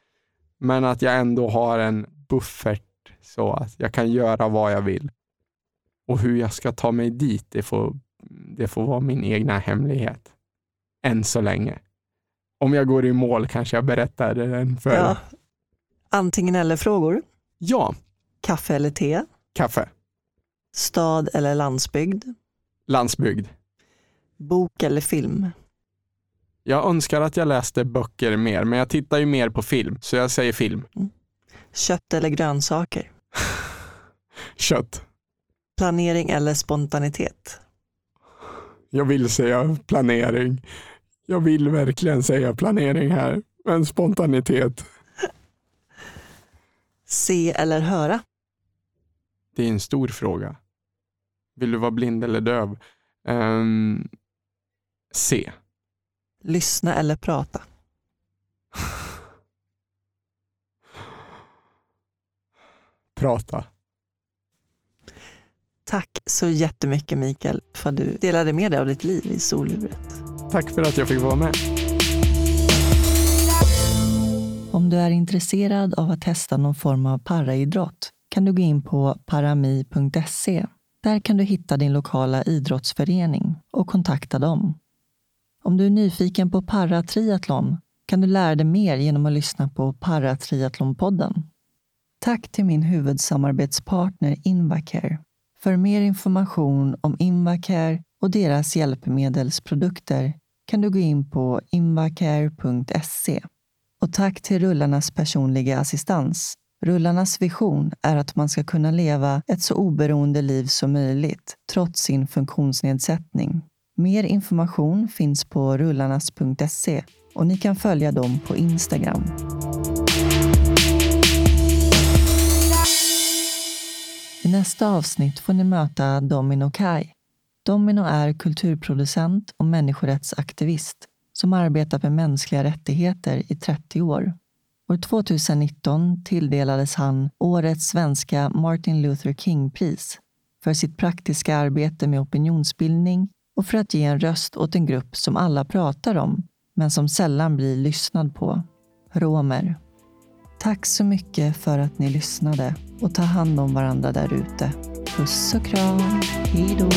men att jag ändå har en buffert så att jag kan göra vad jag vill. Och hur jag ska ta mig dit, det får, det får vara min egna hemlighet. Än så länge. Om jag går i mål kanske jag berättar den för Ja. Antingen eller frågor? ja, Kaffe eller te? kaffe, Stad eller landsbygd? landsbygd. Bok eller film? Jag önskar att jag läste böcker mer, men jag tittar ju mer på film, så jag säger film. Kött eller grönsaker? Kött. Planering eller spontanitet? Jag vill säga planering. Jag vill verkligen säga planering här, men spontanitet. Se eller höra? Det är en stor fråga. Vill du vara blind eller döv? Ehm, se. Lyssna eller prata? Prata. Tack så jättemycket Mikael för att du delade med dig av ditt liv i soluret. Tack för att jag fick vara med. Om du är intresserad av att testa någon form av paraidrott kan du gå in på parami.se. Där kan du hitta din lokala idrottsförening och kontakta dem. Om du är nyfiken på paratriathlon kan du lära dig mer genom att lyssna på Paratriathlonpodden. Tack till min huvudsamarbetspartner Invacare. För mer information om Invacare och deras hjälpmedelsprodukter kan du gå in på invacare.se. Och tack till Rullarnas personliga assistans. Rullarnas vision är att man ska kunna leva ett så oberoende liv som möjligt trots sin funktionsnedsättning. Mer information finns på rullarnas.se och ni kan följa dem på Instagram. I nästa avsnitt får ni möta Domino Kai. Domino är kulturproducent och människorättsaktivist som arbetat med mänskliga rättigheter i 30 år. År 2019 tilldelades han årets svenska Martin Luther King-pris för sitt praktiska arbete med opinionsbildning och för att ge en röst åt en grupp som alla pratar om, men som sällan blir lyssnad på. Romer. Tack så mycket för att ni lyssnade och ta hand om varandra där ute. Puss och kram. Hej då.